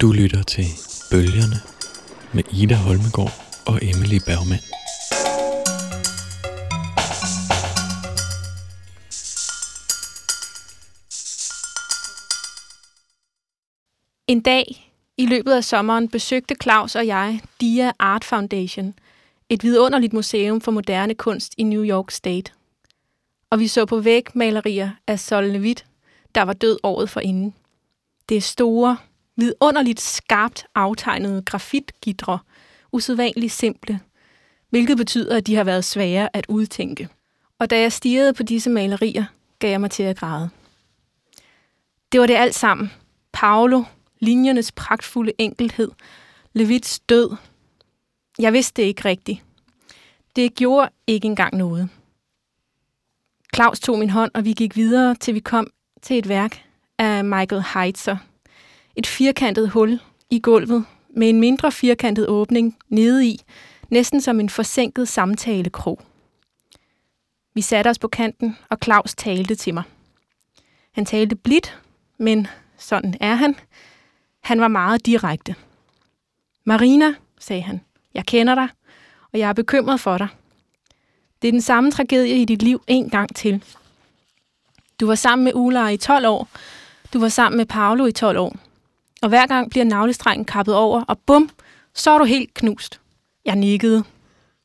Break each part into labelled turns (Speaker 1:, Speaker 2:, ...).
Speaker 1: Du lytter til Bølgerne med Ida Holmegård og Emily Bergman.
Speaker 2: En dag i løbet af sommeren besøgte Claus og jeg Dia Art Foundation, et vidunderligt museum for moderne kunst i New York State. Og vi så på vægmalerier af Sol Levitt, der var død året forinden. Det er store, vidunderligt skarpt aftegnede grafitgitre, usædvanligt simple, hvilket betyder, at de har været svære at udtænke. Og da jeg stirrede på disse malerier, gav jeg mig til at græde. Det var det alt sammen. Paolo, linjernes pragtfulde enkelhed, Levits død. Jeg vidste det ikke rigtigt. Det gjorde ikke engang noget. Claus tog min hånd, og vi gik videre, til vi kom til et værk af Michael Heitzer. Et firkantet hul i gulvet med en mindre firkantet åbning nede i, næsten som en forsænket samtalekrog. Vi satte os på kanten, og Claus talte til mig. Han talte blidt, men sådan er han. Han var meget direkte. Marina, sagde han, jeg kender dig, og jeg er bekymret for dig. Det er den samme tragedie i dit liv en gang til. Du var sammen med Ulla i 12 år. Du var sammen med Paolo i 12 år. Og hver gang bliver navlestrengen kappet over, og bum, så er du helt knust. Jeg nikkede.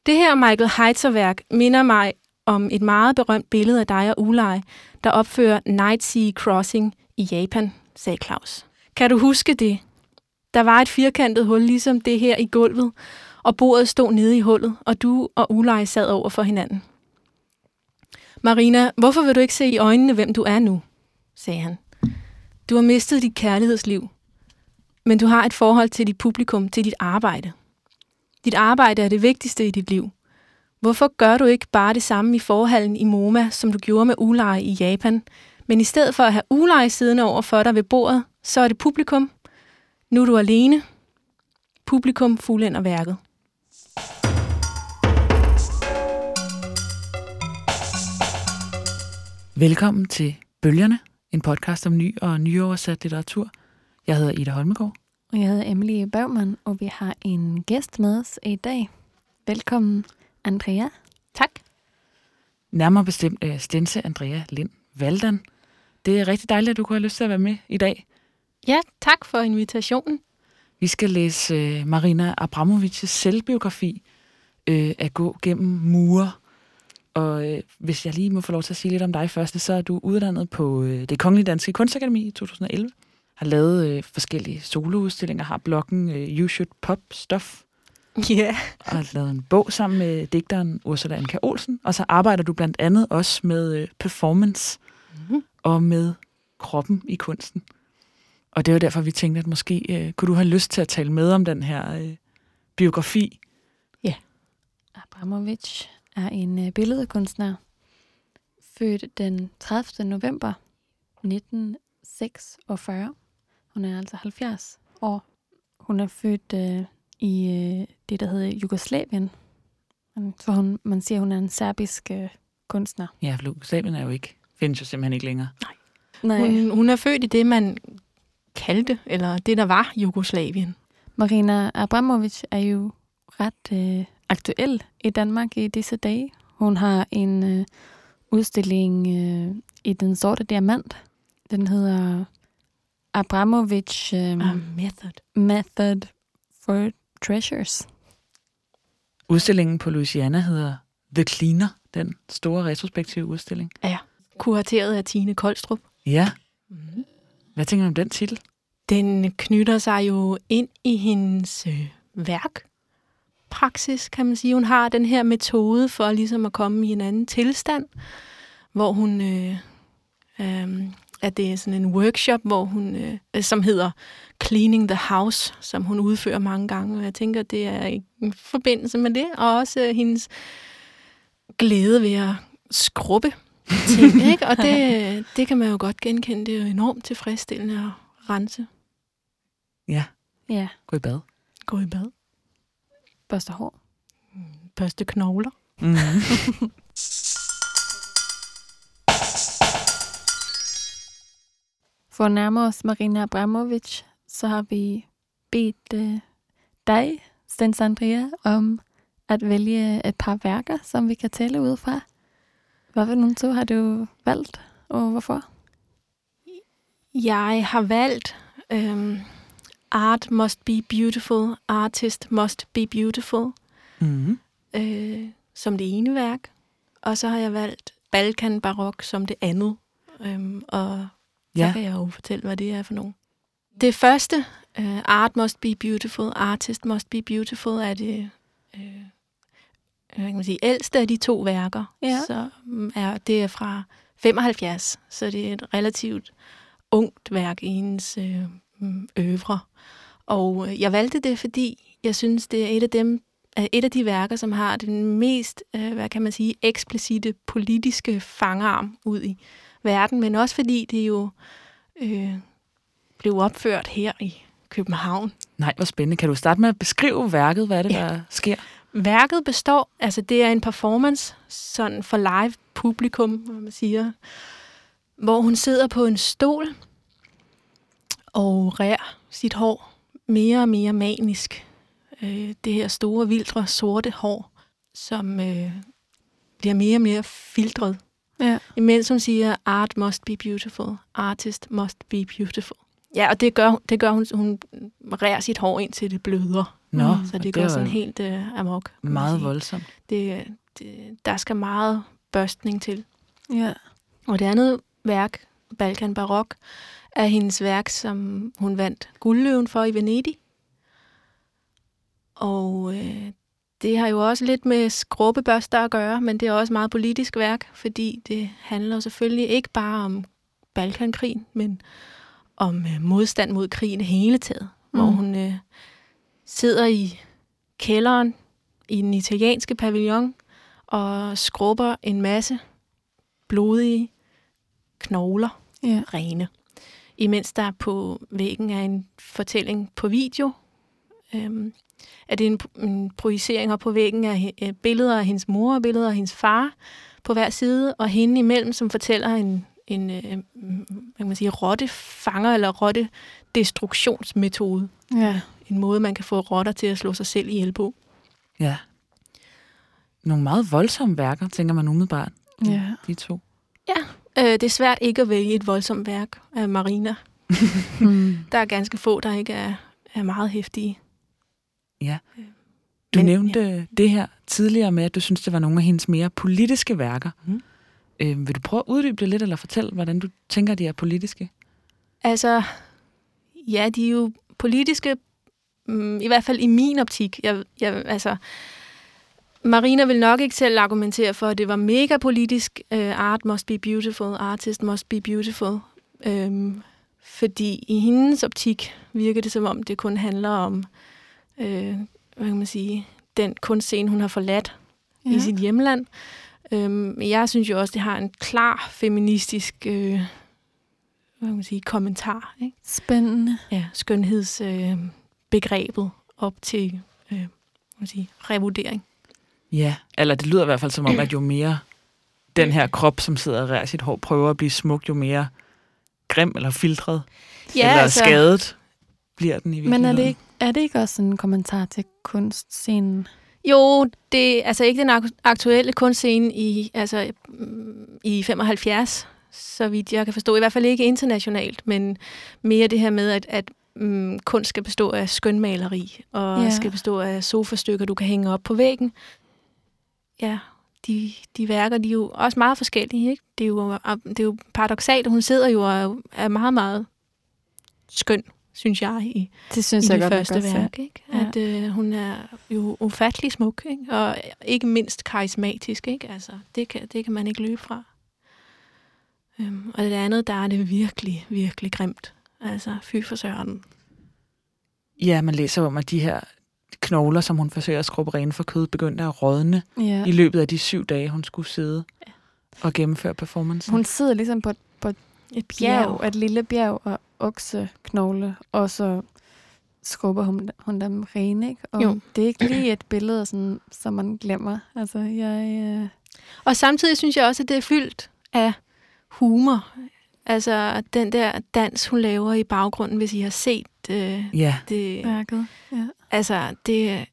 Speaker 2: Det her Michael Heitzer-værk minder mig om et meget berømt billede af dig og Ulej, der opfører Night Sea Crossing i Japan, sagde Claus. Kan du huske det? Der var et firkantet hul ligesom det her i gulvet, og bordet stod nede i hullet, og du og Ulej sad over for hinanden. Marina, hvorfor vil du ikke se i øjnene, hvem du er nu? sagde han. Du har mistet dit kærlighedsliv, men du har et forhold til dit publikum, til dit arbejde. Dit arbejde er det vigtigste i dit liv. Hvorfor gør du ikke bare det samme i forhallen i MoMA, som du gjorde med Ulai i Japan? Men i stedet for at have Ulai siddende over for dig ved bordet, så er det publikum. Nu er du alene. Publikum fuldender værket.
Speaker 3: Velkommen til Bølgerne, en podcast om ny og nyoversat litteratur. Jeg hedder Ida Holmegård.
Speaker 4: Og jeg hedder Emily Bergman, og vi har en gæst med os i dag. Velkommen, Andrea.
Speaker 2: Tak.
Speaker 3: Nærmere bestemt uh, Stense Andrea Lind Valdan. Det er rigtig dejligt, at du kunne have lyst til at være med i dag.
Speaker 2: Ja, tak for invitationen.
Speaker 3: Vi skal læse uh, Marina Abramovics selvbiografi uh, at gå gennem mure. Og øh, hvis jeg lige må få lov til at sige lidt om dig først, så er du uddannet på øh, det Kongelige Danske Kunstakademi i 2011. Har lavet øh, forskellige soloudstillinger, har bloggen øh, You Should Pop Stuff.
Speaker 2: Ja. Yeah.
Speaker 3: Og har lavet en bog sammen med digteren Ursula Anka Olsen. Og så arbejder du blandt andet også med øh, performance mm-hmm. og med kroppen i kunsten. Og det var derfor, vi tænkte, at måske øh, kunne du have lyst til at tale med om den her øh, biografi.
Speaker 4: Ja. Abramovic er en øh, billedkunstner, født den 30. november 1946. Hun er altså 70 år. Hun er født øh, i øh, det, der hedder Jugoslavien. Så hun, man siger, at hun er en serbisk øh, kunstner.
Speaker 3: Ja, for Jugoslavien er jo ikke, findes jo simpelthen ikke længere.
Speaker 2: Nej. Nej. Hun, hun er født i det, man kaldte, eller det, der var Jugoslavien.
Speaker 4: Marina Abramovic er jo ret øh, aktuel i Danmark i disse dage. Hun har en øh, udstilling øh, i Den Sorte Diamant. Den hedder Abramovic øh,
Speaker 2: A Method.
Speaker 4: Method for Treasures.
Speaker 3: Udstillingen på Louisiana hedder The Cleaner, den store retrospektive udstilling.
Speaker 2: Ja, kurateret af Tine Koldstrup.
Speaker 3: Ja. Mm. Hvad tænker du om den titel?
Speaker 2: Den knytter sig jo ind i hendes øh, værk, praksis, kan man sige. Hun har den her metode for ligesom at komme i en anden tilstand, hvor hun, øh, øh, at det er sådan en workshop, hvor hun, øh, som hedder Cleaning the House, som hun udfører mange gange. Og jeg tænker, det er i forbindelse med det, og også øh, hendes glæde ved at skrubbe ting, ikke? Og det, det kan man jo godt genkende. Det er jo enormt tilfredsstillende at rense.
Speaker 3: Ja.
Speaker 4: Ja.
Speaker 3: Gå i bad.
Speaker 2: Gå i bad.
Speaker 4: Børste hår.
Speaker 2: Børste knogler.
Speaker 3: Mm-hmm.
Speaker 4: For at nærme os Marina Abramovic, så har vi bedt øh, dig, Stens Andrea, om at vælge et par værker, som vi kan tale ud fra. Hvad for nogle to har du valgt, og hvorfor?
Speaker 2: Jeg har valgt øhm, Art Must Be Beautiful, Artist Must Be Beautiful
Speaker 3: Mm.
Speaker 2: øh, som det ene værk. Og så har jeg valgt Balkan Barok som det andet. Øhm, og så
Speaker 3: Ja.
Speaker 2: kan jeg jo fortælle, hvad det er for nogen. Det første, uh, Art Must Be Beautiful, Artist Must Be Beautiful, er det øh, hvad kan man sige, ældste af de to værker.
Speaker 4: Ja.
Speaker 2: Så er, det er fra 75, så det er et relativt ungt værk i hendes øh, mm, øvre. Og øh, jeg valgte det, fordi jeg synes, det er et af dem, et af de værker, som har den mest, øh, hvad kan man sige, eksplicite politiske fangarm ud i verden, men også fordi det jo øh, blev opført her i København.
Speaker 3: Nej, hvor spændende. Kan du starte med at beskrive værket? Hvad er det,
Speaker 2: Ja.
Speaker 3: der sker?
Speaker 2: Værket består, altså det er en performance, sådan for live publikum, hvad man siger, hvor hun sidder på en stol og rærer sit hår mere og mere manisk. Øh, det her store, vildre, sorte hår, som øh, bliver mere og mere filtret.
Speaker 4: Ja.
Speaker 2: Imens hun siger, art must be beautiful, artist must be beautiful. Ja, og det gør, det gør hun, hun rærer sit hår ind til det bløder.
Speaker 3: Nå,
Speaker 2: Mm, så det
Speaker 3: er
Speaker 2: går sådan helt øh, amok.
Speaker 3: meget
Speaker 2: sige.
Speaker 3: voldsomt.
Speaker 2: Det, det, der skal meget børstning til.
Speaker 4: Ja.
Speaker 2: Og det andet værk, Balkan Barok, er hendes værk, som hun vandt guldløven for i Venedig. Og øh, det har jo også lidt med skrubbebørster at gøre, men det er også meget politisk værk, fordi det handler selvfølgelig ikke bare om Balkankrigen, men om øh, modstand mod krigen i hele taget. Mm. Hvor hun øh, sidder i kælderen i den italienske pavillon og skrubber en masse blodige knogler
Speaker 4: Ja.
Speaker 2: rene. Imens der på væggen er en fortælling på video. Øhm, er det en, en projicering op på væggen af øh, billeder af hendes mor og billeder af hendes far på hver side, og hende imellem, som fortæller en, en øh, hvad kan man sige, rottefanger eller rotte destruktionsmetode.
Speaker 4: Ja.
Speaker 2: En måde, man kan få rotter til at slå sig selv ihjel på.
Speaker 3: Ja. Nogle meget voldsomme værker, tænker man umiddelbart.
Speaker 4: Ja.
Speaker 3: De to.
Speaker 2: Øh, det er svært ikke at vælge et voldsomt værk af Marina.
Speaker 4: Mm.
Speaker 2: Der er ganske få, der ikke er, er meget hæftige.
Speaker 3: Ja. Du
Speaker 2: Men-
Speaker 3: nævnte ja. det her tidligere med, at du synes, det var nogle af hendes mere politiske værker.
Speaker 2: Mhm.
Speaker 3: Øh, vil du prøve at uddybe det lidt, eller fortælle, hvordan du tænker, de er politiske?
Speaker 2: Altså, ja, de er jo politiske, mm, i hvert fald i min optik. Jeg, jeg, altså, Marina vil nok ikke selv argumentere for, at det var mega politisk. Uh, art must be beautiful, artist must be beautiful. Um, fordi i hendes optik virker det som om, det kun handler om, øh, hvad kan man sige, den kunstscene, hun har forladt ja. i sit hjemland. Øhm, jeg synes jo også, det har en klar feministisk øh, hvad kan man sige, kommentar. Ikke?
Speaker 4: Spændende.
Speaker 2: Ja, skønhedsbegrebet øh, begrebet op til øh, hvad kan man sige, revurdering.
Speaker 3: Ja, eller det lyder i hvert fald som om, at jo mere den her krop, som sidder og rærer sit hår, prøver at blive smuk, jo mere grim eller filtret
Speaker 2: Ja,
Speaker 3: eller
Speaker 2: altså,
Speaker 3: skadet bliver den i
Speaker 4: Men
Speaker 3: virkeligheden.
Speaker 4: er det, ikke, er det ikke også en kommentar til kunstscenen?
Speaker 2: Jo, det er altså ikke den ak- aktuelle kunstscene i, altså, mm, i 75, så vidt jeg kan forstå. I hvert fald ikke internationalt, men mere det her med, at, at mm, kunst skal bestå af skønmaleri, og
Speaker 4: Ja.
Speaker 2: skal bestå af sofastykker, du kan hænge op på væggen. Ja, de, de værker, de er jo også meget forskellige. Ikke? Det, er jo, det er jo paradoxalt, hun sidder jo og er meget, meget skøn, synes jeg, i,
Speaker 4: Det synes
Speaker 2: i
Speaker 4: jeg
Speaker 2: det
Speaker 4: godt,
Speaker 2: første
Speaker 4: se.
Speaker 2: værk. Ikke?
Speaker 4: Ja.
Speaker 2: At øh, hun er jo ufattelig smuk, ikke? og ikke mindst karismatisk. Ikke? Altså, det, kan, det kan man ikke løbe fra. Øhm, og det andet, der er det virkelig, virkelig grimt. Altså, fy for søren.
Speaker 3: Ja, man læser om, at de her knogler, som hun forsøger at skrubbe rene for kød, begyndte at rådne
Speaker 4: Ja.
Speaker 3: i løbet af de syv dage, hun skulle sidde og gennemføre performancen.
Speaker 4: Hun sidder ligesom på et, på et
Speaker 2: Et
Speaker 4: bjerg, et lille bjerg og okseknogle, og så skrubber hun, hun dem rene, ikke? Og
Speaker 2: Jo.
Speaker 4: det er ikke lige et billede, sådan, som man glemmer. Altså, jeg... Øh...
Speaker 2: Og samtidig synes jeg også, at det er fyldt af humor. Altså, den der dans, hun laver i baggrunden, hvis I har set øh,
Speaker 3: Ja,
Speaker 2: det.
Speaker 4: Værket. Ja.
Speaker 2: Altså, det...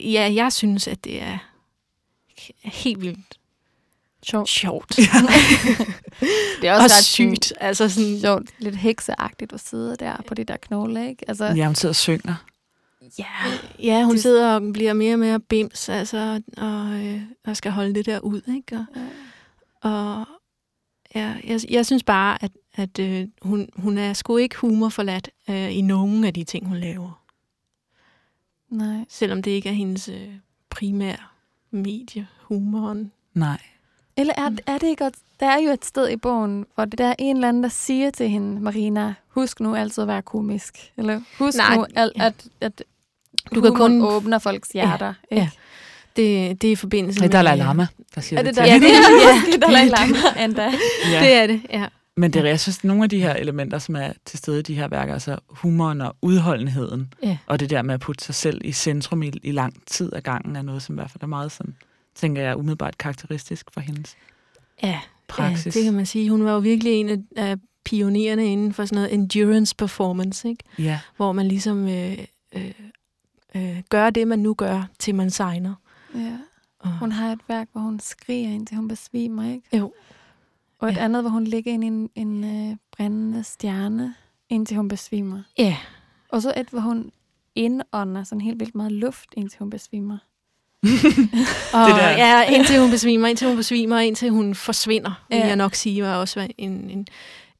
Speaker 2: Ja, jeg synes, at det er helt vildt
Speaker 4: Sjovt.
Speaker 2: sjovt.
Speaker 4: Det er
Speaker 2: og
Speaker 4: også ret
Speaker 2: sygt. Altså sådan,
Speaker 4: sjovt, lidt hekseagtigt at sidde der på de der knogle, ikke? Altså,
Speaker 3: ja hun sidder og synger.
Speaker 2: ja, ja, hun
Speaker 4: Det-
Speaker 2: sidder og bliver mere og mere bims, altså, og, øh, og skal holde det der ud, ikke? Og,
Speaker 4: Ja.
Speaker 2: og ja, jeg, jeg synes bare, at, at øh, hun, hun er sgu ikke humorforladt øh, i nogen af de ting, hun laver.
Speaker 4: nej.
Speaker 2: Selvom det ikke er hendes øh, primære medie, humoren.
Speaker 3: Nej.
Speaker 4: Eller er, er det ikke godt? Der er jo et sted i bogen, hvor der er en eller anden, der siger til hende, Marina, husk nu altid at være komisk. Eller husk
Speaker 2: Nej,
Speaker 4: nu, at,
Speaker 2: ja.
Speaker 4: at, at
Speaker 2: Du kan kun-
Speaker 4: åbner folks hjerter. ikke?
Speaker 2: ja. Det, det er i forbindelse
Speaker 3: Det er
Speaker 2: med...
Speaker 3: Dalai Lama, der siger
Speaker 4: Er
Speaker 3: det,
Speaker 4: det.
Speaker 2: Ja, det er-
Speaker 4: ja. Dalai Lama endda.
Speaker 3: Ja.
Speaker 2: Det er det, ja.
Speaker 3: Men det er, jeg synes, nogle af de her elementer, som er til stede i de her værker, altså humoren og udholdenheden,
Speaker 2: Ja.
Speaker 3: og det der med at putte sig selv i centrum i, i lang tid af gangen, er noget, som i hvert fald er meget sådan, tænker jeg, umiddelbart karakteristisk for hendes
Speaker 2: Ja,
Speaker 3: praksis.
Speaker 2: Ja, det kan man sige. Hun var jo virkelig en af, af pionererne inden for sådan noget endurance performance, ikke?
Speaker 3: ja.
Speaker 2: hvor man ligesom øh, øh, øh, gør det, man nu gør, til man signer.
Speaker 4: Ja.
Speaker 2: Og,
Speaker 4: Hun har et værk, hvor hun skriger, indtil hun besvimer, ikke?
Speaker 2: Jo.
Speaker 4: Og et
Speaker 2: Ja.
Speaker 4: andet, hvor hun ligger ind i en, en øh, brændende stjerne, indtil hun besvimer.
Speaker 2: ja,
Speaker 4: Og så et, hvor hun indånder sådan helt vildt meget luft, indtil hun besvimer.
Speaker 2: Og,
Speaker 3: Det der-
Speaker 2: ja, indtil hun besvimer, indtil hun besvimer, indtil hun forsvinder, vil
Speaker 4: Ja.
Speaker 2: jeg nok sige, var også en, en,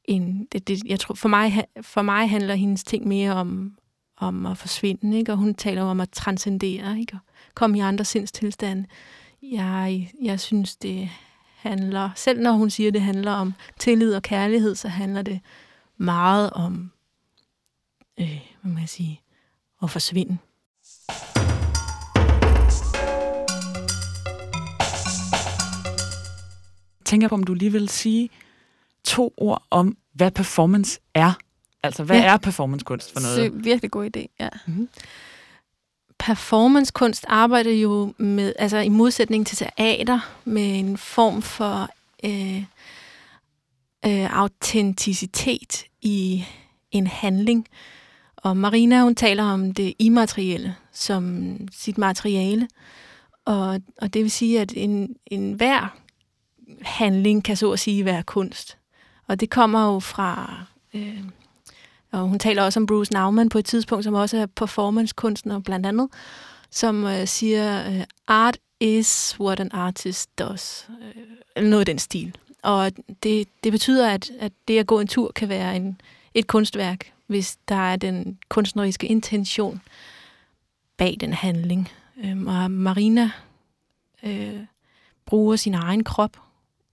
Speaker 2: en det, det, jeg tror, for mig, for mig handler hendes ting mere om, om at forsvinde, ikke? og hun taler om at transcendere, ikke? og komme i andre sindstilstande. Jeg, jeg synes, det handler, selv når hun siger, det handler om tillid og kærlighed, så handler det meget om, øh, hvad må jeg sige, at forsvinde.
Speaker 3: Tænker på, om du lige vil sige to ord om, hvad performance er. Altså, hvad
Speaker 2: Ja.
Speaker 3: er performancekunst for noget?
Speaker 4: Så virkelig god idé, ja.
Speaker 2: performancekunst arbejder jo med, altså i modsætning til teater, med en form for øh, øh, autenticitet i en handling. Og Marina, hun taler om det immaterielle som sit materiale. Og, og det vil sige, at en, en hver handling kan så at sige være kunst. Og det kommer jo fra... Øh, og hun taler også om Bruce Nauman på et tidspunkt, som også er performancekunstner blandt andet, som øh, siger, øh, art is what an artist does. Øh, eller noget af den stil. Og det, det betyder, at, at det at gå en tur kan være en, et kunstværk, hvis der er den kunstneriske intention bag den handling. Øh, og Marina øh, bruger sin egen krop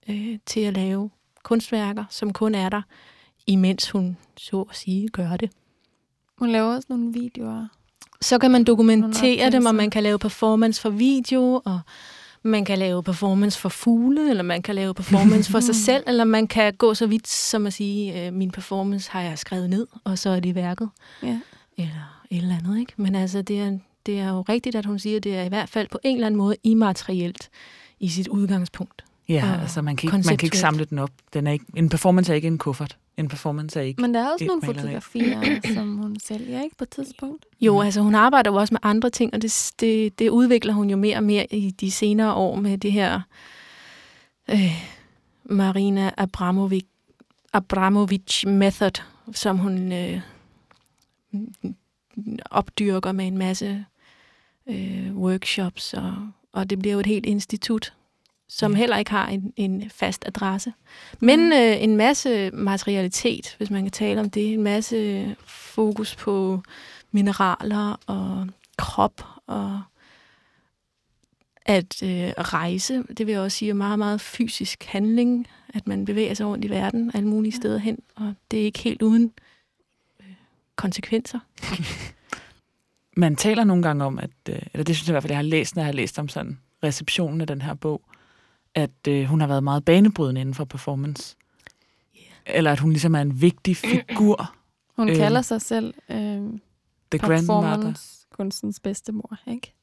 Speaker 2: øh, til at lave kunstværker, som kun er der, imens hun så at sige gør det.
Speaker 4: Hun laver også nogle videoer.
Speaker 2: Så kan man dokumentere dem, og man kan lave performance for video, og man kan lave performance for fugle, eller man kan lave performance for sig selv, eller man kan gå så vidt som at sige, øh, min performance har jeg skrevet ned, og så er det i værket,
Speaker 4: Ja.
Speaker 2: eller et eller andet. Ikke? Men altså, det er, det er jo rigtigt, at hun siger, at det er i hvert fald på en eller anden måde immaterielt i sit udgangspunkt.
Speaker 3: Ja, altså man kan, ikke, man kan ikke samle den op. Den er ikke, en performance er ikke en kuffert. En performance er ikke...
Speaker 4: Men der er også
Speaker 3: Et
Speaker 4: nogle
Speaker 3: maleri.
Speaker 4: fotografier, som hun sælger, ikke? På et tidspunkt.
Speaker 2: Jo, altså hun arbejder jo også med andre ting, og det, det, det udvikler hun jo mere og mere i de senere år med det her øh, Marina Abramovic, Abramovic method, som hun øh, opdyrker med en masse øh, workshops, og, og det bliver jo et helt institut, som
Speaker 3: Ja.
Speaker 2: heller ikke har en, en fast adresse. Men
Speaker 4: Mm.
Speaker 2: øh, en masse materialitet, hvis man kan tale om det, en masse fokus på mineraler og krop og at øh, rejse, det vil jeg også sige er meget, meget fysisk handling, at man bevæger sig rundt i verden, alle mulige
Speaker 4: Ja.
Speaker 2: steder hen, og det er ikke helt uden øh, konsekvenser.
Speaker 3: Man taler nogle gange om, at, øh, eller det synes jeg i hvert fald, jeg har læst, når jeg har læst om sådan receptionen af den her bog, at øh, hun har været meget banebrydende inden for performance. Eller at hun ligesom er en vigtig figur.
Speaker 4: Hun
Speaker 3: Øhm,
Speaker 4: kalder sig selv øh,
Speaker 3: The
Speaker 4: performance-kunstens bedstemor, ikke?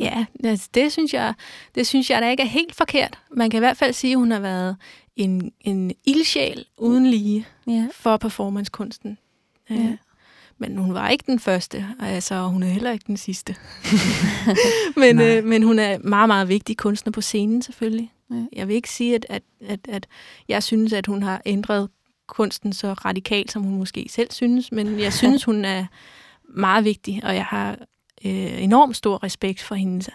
Speaker 2: Ja, altså det synes jeg, det synes jeg da ikke er helt forkert. Man kan i hvert fald sige, at hun har været en, en ildsjæl uden lige
Speaker 4: Ja.
Speaker 2: for performancekunsten.
Speaker 4: Ja.
Speaker 2: Ja. Men hun var ikke den første, altså hun er heller ikke den sidste. men, øh, men hun er meget, meget vigtig kunstner på scenen selvfølgelig.
Speaker 4: Ja.
Speaker 2: Jeg vil ikke sige, at, at, at, at jeg synes, at hun har ændret kunsten så radikalt, som hun måske selv synes, men jeg synes, hun er meget vigtig, og jeg har øh, enormt stor respekt for hendes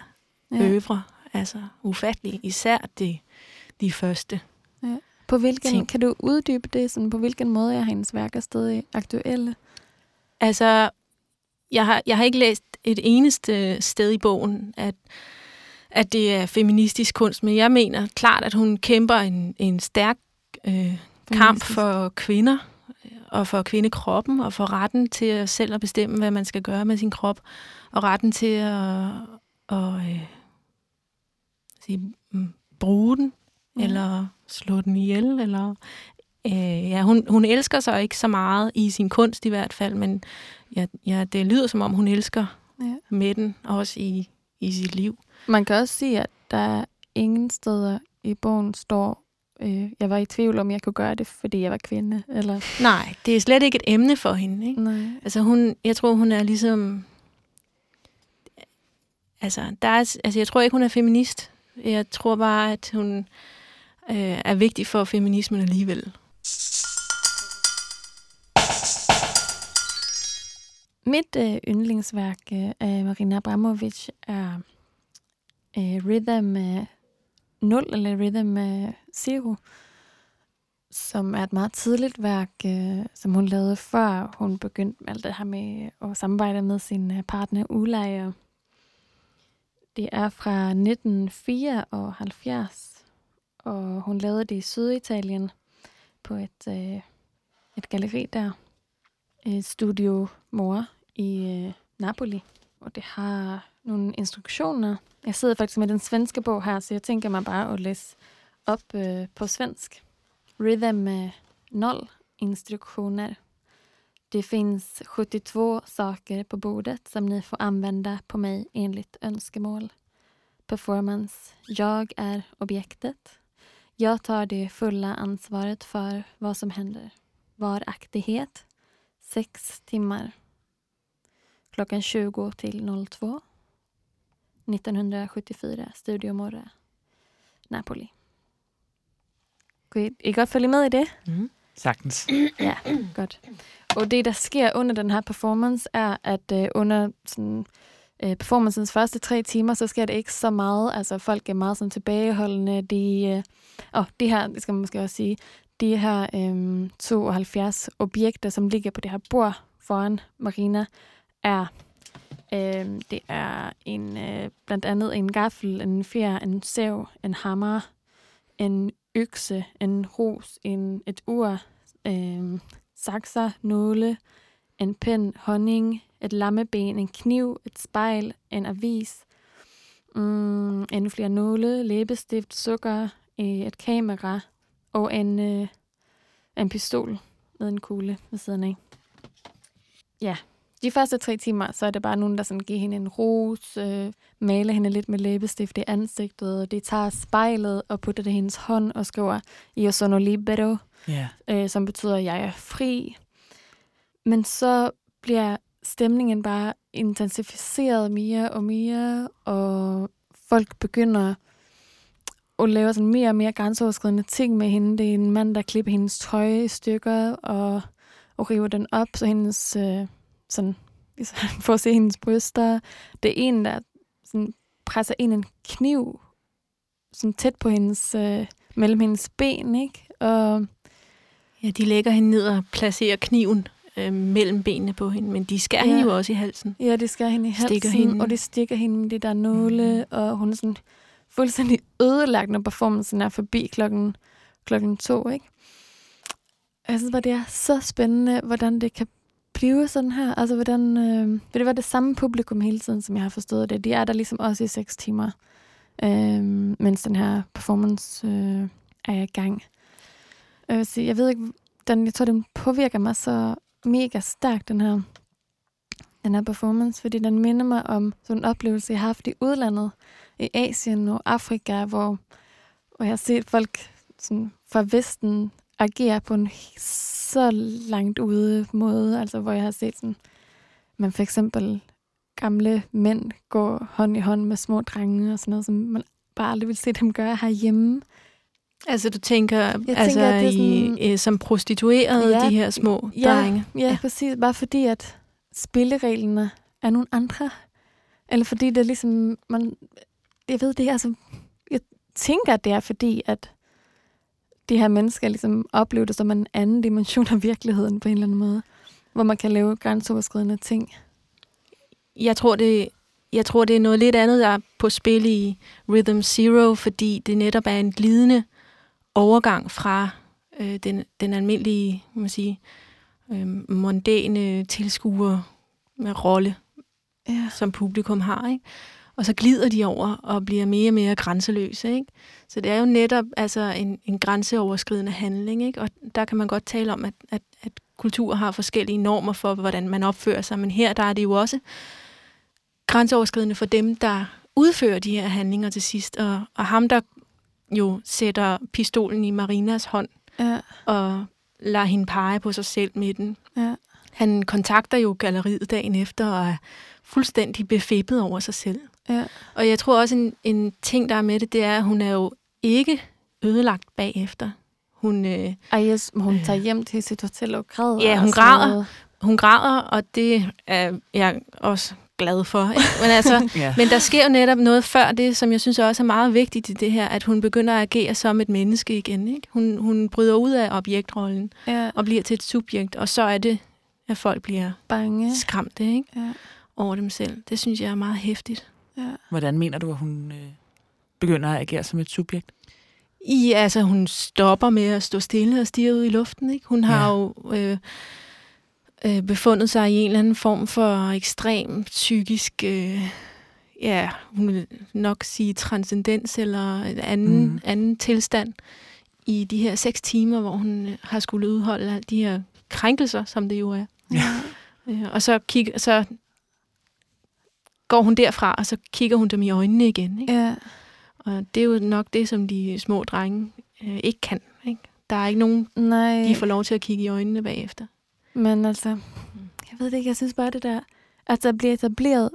Speaker 4: Ja.
Speaker 2: ja. øvre. Altså ufattelig, især de, de første.
Speaker 4: På hvilken,
Speaker 2: ting.
Speaker 4: kan du uddybe det? Sådan, på hvilken måde er hendes værker stadig aktuelle?
Speaker 2: Altså, jeg har, jeg har ikke læst et eneste sted i bogen, at, at det er feministisk kunst, men jeg mener klart, at hun kæmper en, en stærk øh, kamp for kvinder, øh, og for kvindekroppen, og for retten til at selv at bestemme, hvad man skal gøre med sin krop, og retten til at, at øh, sige, bruge den,
Speaker 4: ja.
Speaker 2: eller slå den ihjel, eller... Øh, ja, hun, hun elsker sig ikke så meget i sin kunst i hvert fald, men ja, ja, det lyder som om, hun elsker
Speaker 4: Ja.
Speaker 2: med den, også i, i sit liv.
Speaker 4: Man kan også sige, at der er ingen steder i bogen står, øh, jeg var i tvivl om, jeg kunne gøre det, fordi jeg var kvinde. Eller,
Speaker 2: Nej, det er slet ikke et emne for hende. Ikke?
Speaker 4: nej.
Speaker 2: Altså hun, jeg tror, hun er ligesom... Altså, der er, altså, jeg tror ikke, hun er feminist. Jeg tror bare, at hun øh, er vigtig for feminismen alligevel.
Speaker 4: Mit øh, yndlingsværk øh, af Marina Abramovic er øh, Rhythm øh, 0, eller Rhythm øh, Zero, som er et meget tidligt værk, øh, som hun lavede før hun begyndte med alt det her med at samarbejde med sin øh, partner Ulla. Og Det er fra 1974, og hun lavede det i Syditalien på et, øh, et galleri der. Øh, Et Studio Mor i øh, Napoli, og det har nogle instruktioner. Jeg sidder faktisk med den svenske bog her, så jeg tænker mig bare at læse op øh, på svensk. Rhythm eh, 0 instruktioner. Det finns 72 saker på bordet som ni får använda på mig enligt önskemål. Performance. Jag är objektet. Jag tar det fulla ansvaret för vad som händer. Varaktighet. Sex timmar. Klockan 20 till 02. 1974. Studio Morra. Napoli. Kan I, godt følge med i det?
Speaker 3: Mm. Sagtens.
Speaker 4: Ja, godt. Og det, der sker under den her performance, er, at øh, under sådan, øh, performancens første tre timer, så sker det ikke så meget. Altså, folk er meget sådan, tilbageholdende. De, øh, og det her, det skal man måske også sige, de her øh, 72 objekter, som ligger på det her bord foran Marina, er øh, det er en, øh, blandt andet en gaffel, en fjer, en sav, en hammer, en økse, en ros, en, et ur, øh, sakser, nåle, en pen, honning, et lammeben, en kniv, et spejl, en avis, mm, en flere nåle, læbestift, sukker, øh, et kamera og en, øh, en pistol med en kugle ved siden af. Ja, de første tre timer, så er det bare nogen, der sådan giver hende en ros, øh, maler hende lidt med læbestift i ansigtet, og de tager spejlet og putter det i hendes hånd og skriver Io sono libero,
Speaker 3: Ja.
Speaker 4: øh, som betyder, at jeg er fri. Men så bliver stemningen bare intensificeret mere og mere, og folk begynder at lave sådan mere og mere grænseoverskridende ting med hende. Det er en mand, der klipper hendes tøj i stykker og, og river den op, så hendes, øh, sådan, for at se hendes bryster. Det er en, der sådan, presser ind en kniv sådan tæt på hendes, øh, mellem hendes ben, ikke? Og
Speaker 2: Ja, de lægger hende ned og placerer kniven øh, mellem benene på hende, men de skærer
Speaker 4: Ja.
Speaker 2: hende jo også i halsen.
Speaker 4: Ja, det skærer hende i halsen,
Speaker 2: Stikker hende.
Speaker 4: og det stikker hende med de der nåle, mm. og hun er sådan fuldstændig ødelagt, når performancen er forbi klokken, klokken to, ikke? Jeg synes bare, det er så spændende, hvordan det kan blive sådan her. Altså, hvordan... Øh, vil det være det samme publikum hele tiden, som jeg har forstået det? De er der ligesom også i seks timer, øh, mens den her performance øh, er i gang. Jeg, vil sige, jeg ved ikke, den, jeg tror, den påvirker mig så mega stærkt, den her den her performance, fordi den minder mig om sådan en oplevelse, jeg har haft i udlandet, i Asien og Afrika, hvor, hvor jeg har set folk sådan fra Vesten agerer på en så langt ude måde, altså hvor jeg har set sådan, man for eksempel gamle mænd går hånd i hånd med små drenge og sådan noget, som man bare aldrig vil se dem gøre herhjemme.
Speaker 2: Altså, du tænker,
Speaker 4: Jeg
Speaker 2: altså,
Speaker 4: tænker, det
Speaker 2: i,
Speaker 4: sådan-
Speaker 2: øh, som prostituerede,
Speaker 4: Ja,
Speaker 2: de her små
Speaker 4: ja,
Speaker 2: drenge.
Speaker 4: Ja, ja, præcis. Bare fordi, at spillereglerne er nogle andre. Eller fordi det er ligesom, man, jeg ved det, altså, jeg tænker, at det er fordi, at de her mennesker ligesom oplever det som en anden dimension af virkeligheden på en eller anden måde. Hvor man kan lave grænseoverskridende ting.
Speaker 2: Jeg tror, det, jeg tror, det er noget lidt andet, der er på spil i Rhythm Zero, fordi det netop er en glidende overgang fra øh, den, den almindelige, man sige, øh, mondæne tilskuer med rolle,
Speaker 4: Ja.
Speaker 2: som publikum har, ikke? Og så glider de over og bliver mere og mere grænseløse, ikke? Så det er jo netop altså en, en grænseoverskridende handling, ikke? Og der kan man godt tale om, at, at, at kultur har forskellige normer for, hvordan man opfører sig, men her der er det jo også grænseoverskridende for dem, der udfører de her handlinger til sidst. Og, og ham, der jo sætter pistolen i Marinas hånd
Speaker 4: Ja,
Speaker 2: og lader hende pege på sig selv med den,
Speaker 4: ja,
Speaker 2: han kontakter jo galleriet dagen efter og er fuldstændig befippet over sig selv.
Speaker 4: Ja.
Speaker 2: Og jeg tror også, en, en ting, der er med det, det er, at hun er jo ikke ødelagt bagefter. Hun, øh,
Speaker 4: Ej, yes, hun tager hjem til sit hotel og græder.
Speaker 2: Ja, hun græder.
Speaker 4: noget.
Speaker 2: hun græder, og det er jeg også glad for. Ikke? Men, altså,
Speaker 3: Ja.
Speaker 2: men der sker jo netop noget før det, som jeg synes også er meget vigtigt i det her, at hun begynder at agere som et menneske igen. Ikke? Hun, hun bryder ud af objektrollen
Speaker 4: Ja,
Speaker 2: og bliver til et subjekt, og så er det, at folk bliver
Speaker 4: bange.
Speaker 2: skræmte ikke?
Speaker 4: Ja,
Speaker 2: over dem selv. Det synes jeg er meget hæftigt.
Speaker 4: Ja.
Speaker 3: Hvordan mener du, at hun øh, begynder at agere som et subjekt?
Speaker 2: I, altså, hun stopper med at stå stille og stirre ud i luften. Ikke? Hun har
Speaker 3: Ja.
Speaker 2: jo øh, øh, befundet sig i en eller anden form for ekstrem psykisk, øh, ja, hun vil nok sige transcendens eller en anden, mm. anden tilstand i de her seks timer, hvor hun øh, har skulle udholde alle de her krænkelser, som det jo er.
Speaker 3: Ja.
Speaker 2: Øh, og så, kig, så går hun derfra, og så kigger hun dem i øjnene igen. Ikke?
Speaker 4: Ja,
Speaker 2: Og det er jo nok det, som de små drenge øh, ikke kan. Ikke? Der er ikke nogen,
Speaker 4: nej.
Speaker 2: de får lov til at kigge i øjnene bagefter.
Speaker 4: Men altså, jeg ved det ikke, jeg synes bare det der, at der bliver etableret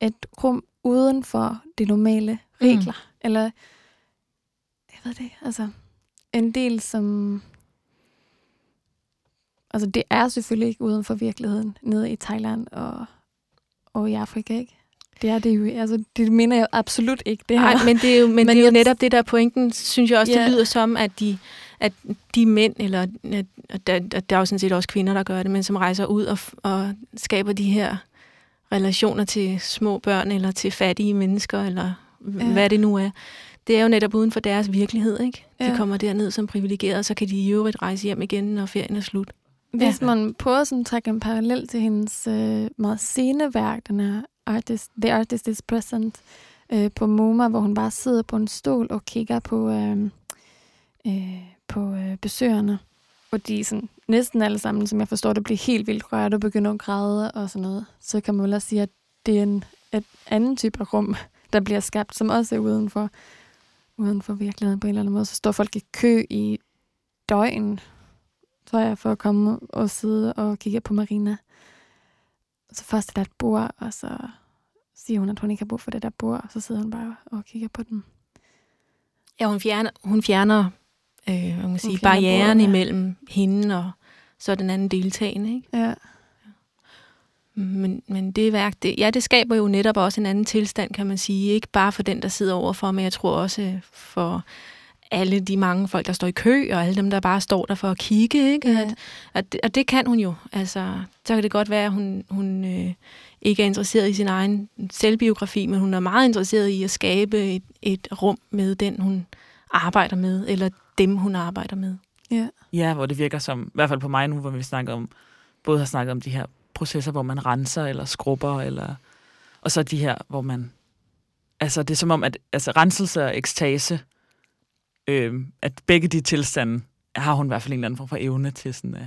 Speaker 4: et rum uden for de normale regler. Mm. Eller, jeg ved det ikke, altså, en del som... Altså, det er selvfølgelig ikke uden for virkeligheden nede i Thailand og, og i Afrika, ikke? Det er det jo, altså, det mener jeg absolut ikke, det her.
Speaker 2: Nej, men det er jo, men
Speaker 4: Men
Speaker 2: det er jo
Speaker 4: jeg-
Speaker 2: netop det, der er pointen, synes jeg også,
Speaker 4: Ja.
Speaker 2: det lyder som, at de, at de mænd, eller at, der, at der er jo sådan set også kvinder, der gør det, men som rejser ud og, og skaber de her relationer til små børn, eller til fattige mennesker, eller ja. Hvad det nu er. Det er jo netop uden for deres virkelighed, ikke? De
Speaker 4: Ja.
Speaker 2: kommer derned som privilegerede, så kan de i øvrigt rejse hjem igen, når ferien er slut.
Speaker 4: Hvis
Speaker 3: Ja.
Speaker 4: man prøver sådan at trække en parallel til hendes øh, meget sene værk, den her artist, The Artist is Present, øh, på MoMA, hvor hun bare sidder på en stol og kigger på, øh, øh, på øh, besøgerne. Og de sådan, næsten alle sammen, som jeg forstår det, bliver helt vildt rørt og begynder at græde og sådan noget. Så kan man vel også sige, at det er en et anden type af rum, der bliver skabt, som også er uden for, uden for virkeligheden på en eller anden måde. Så står folk i kø i døgn, tror jeg, for at komme og sidde og kigge på Marina. Så først er der et bord, og så siger hun, at hun ikke har brug for det der bord, og så sidder hun bare og kigger på den.
Speaker 2: Ja, hun fjerner, hun fjerner øh, man sige,
Speaker 4: fjerner
Speaker 2: barrieren
Speaker 4: bordet, ja.
Speaker 2: imellem hende og så den anden deltagende. Ikke?
Speaker 4: Ja,
Speaker 2: Men, men det værk, det, ja, det skaber jo netop også en anden tilstand, kan man sige. Ikke bare for den, der sidder overfor, men jeg tror også for alle de mange folk, der står i kø, og alle dem, der bare står der for at kigge. Ikke?
Speaker 4: Ja.
Speaker 2: At, at, det- og det kan hun jo. Altså, så kan det godt være, at hun, hun øh, ikke er interesseret i sin egen selvbiografi, men hun er meget interesseret i at skabe et, et rum med den, hun arbejder med, eller dem, hun arbejder med.
Speaker 4: ja,
Speaker 3: Ja, hvor det virker som, i hvert fald på mig nu, hvor vi snakker om, både har snakket om de her processer, hvor man renser eller skrubber, eller, og så de her, hvor man, altså det er som om, at altså, renselse og ekstase, øh, at begge de tilstande, har hun i hvert fald en eller anden form for evne til sådan at,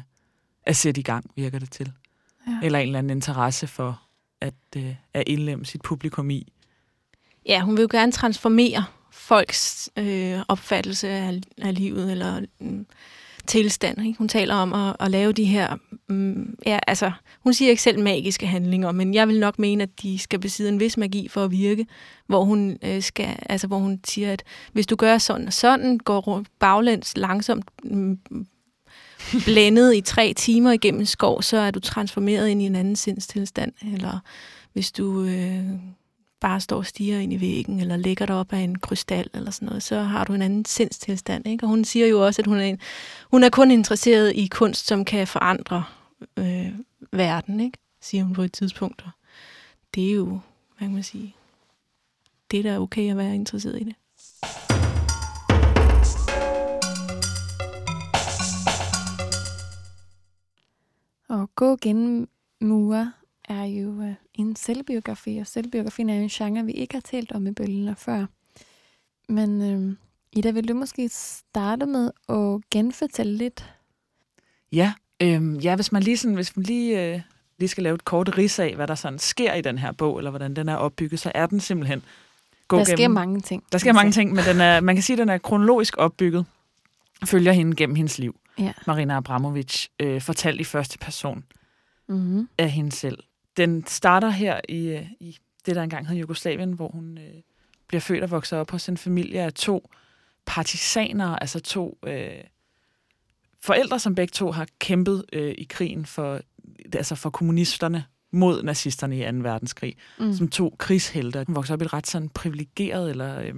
Speaker 3: at sætte i gang, virker det til.
Speaker 4: ja.
Speaker 3: Eller en eller anden interesse for at, øh, at indlemme sit publikum i.
Speaker 2: Ja, hun vil jo gerne transformere folks øh, opfattelse af, af livet eller mm, tilstand. Ikke? Hun taler om at, at lave de her, mm, ja, altså, hun siger ikke selv magiske handlinger, men jeg vil nok mene, at de skal besidde en vis magi for at virke, hvor hun, øh, skal, altså, hvor hun siger, at hvis du gør sådan og sådan, går baglæns langsomt, mm, blændet i tre timer igennem skov, så er du transformeret ind i en anden sindstilstand. Eller hvis du øh, bare står og stiger ind i væggen, eller ligger dig op af en krystal, eller sådan noget, så har du en anden sindstilstand. Ikke? Og hun siger jo også, at hun er, en, hun er kun interesseret i kunst, som kan forandre øh, verden, ikke? siger hun på et tidspunkt. Og det er jo, hvad kan man sige, det er da okay at være interesseret i det.
Speaker 4: Og gå gennem mure er jo øh, en selvbiografi, og selvbiografien er jo en genre, vi ikke har talt om i bølgerne før. Men øh, Ida, vil du måske starte med at genfortælle lidt?
Speaker 3: Ja, øhm, ja hvis man lige, sådan, hvis man lige, øh, lige skal lave et kort ris af, hvad der sådan sker i den her bog, eller hvordan den er opbygget, så er den simpelthen... Gå
Speaker 4: der sker mange ting.
Speaker 3: Der sker mange ting, men den er, man kan sige, at den er kronologisk opbygget. Følger hende gennem hendes liv.
Speaker 4: Ja.
Speaker 3: Marina Abramovic, øh, fortalt i første person
Speaker 4: Mm-hmm.
Speaker 3: af hende selv. Den starter her i, øh, i det, der engang hed Jugoslavien, hvor hun øh, bliver født og vokser op hos en familie af to partisaner, altså to øh, forældre, som begge to har kæmpet øh, i krigen for, altså for kommunisterne mod nazisterne i 2. verdenskrig,
Speaker 4: Mm.
Speaker 3: som to krigshelte. Hun vokser op i et ret sådan privilegeret, eller øh,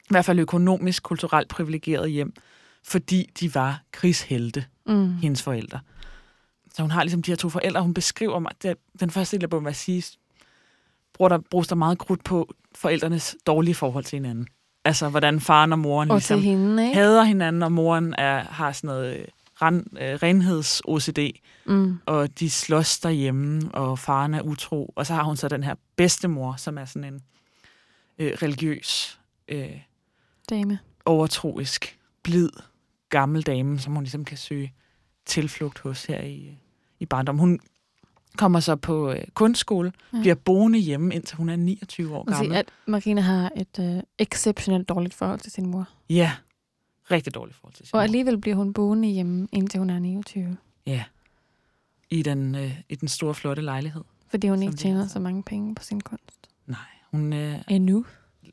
Speaker 3: i hvert fald økonomisk, kulturelt privilegeret hjem, fordi de var krigshelte
Speaker 4: Mm.
Speaker 3: hendes forældre. Så hun har ligesom de her to forældre, hun beskriver mig, det, den første del af bogen, hvad jeg sige, bruger der, bruges der meget krudt på forældrenes dårlige forhold til hinanden. Altså, hvordan faren og moren
Speaker 4: Og
Speaker 3: ligesom
Speaker 4: hende, ikke?
Speaker 3: hader hinanden, og moren er, har sådan noget øh, ren, øh, renheds-OCD,
Speaker 4: Mm.
Speaker 3: og de slås derhjemme, og faren er utro. Og så har hun så den her bedstemor, som er sådan en øh, religiøs, øh,
Speaker 4: Dame.
Speaker 3: overtroisk, blid, gammel dame, som hun ligesom kan søge tilflugt hos her i, i barndom. Hun kommer så på øh, kunstskole,
Speaker 4: Ja.
Speaker 3: bliver boende hjemme, indtil hun er 29 år gammel.
Speaker 4: siger, at Marina har et øh, exceptionelt dårligt forhold til sin mor.
Speaker 3: Ja, rigtig dårligt forhold til sin
Speaker 4: Og
Speaker 3: mor.
Speaker 4: alligevel bliver hun boende hjemme, indtil hun er 29.
Speaker 3: Ja, i den, øh, i den store, flotte lejlighed.
Speaker 4: Fordi hun ikke tjener så mange penge på sin kunst.
Speaker 3: Nej, hun, øh,
Speaker 4: Endnu.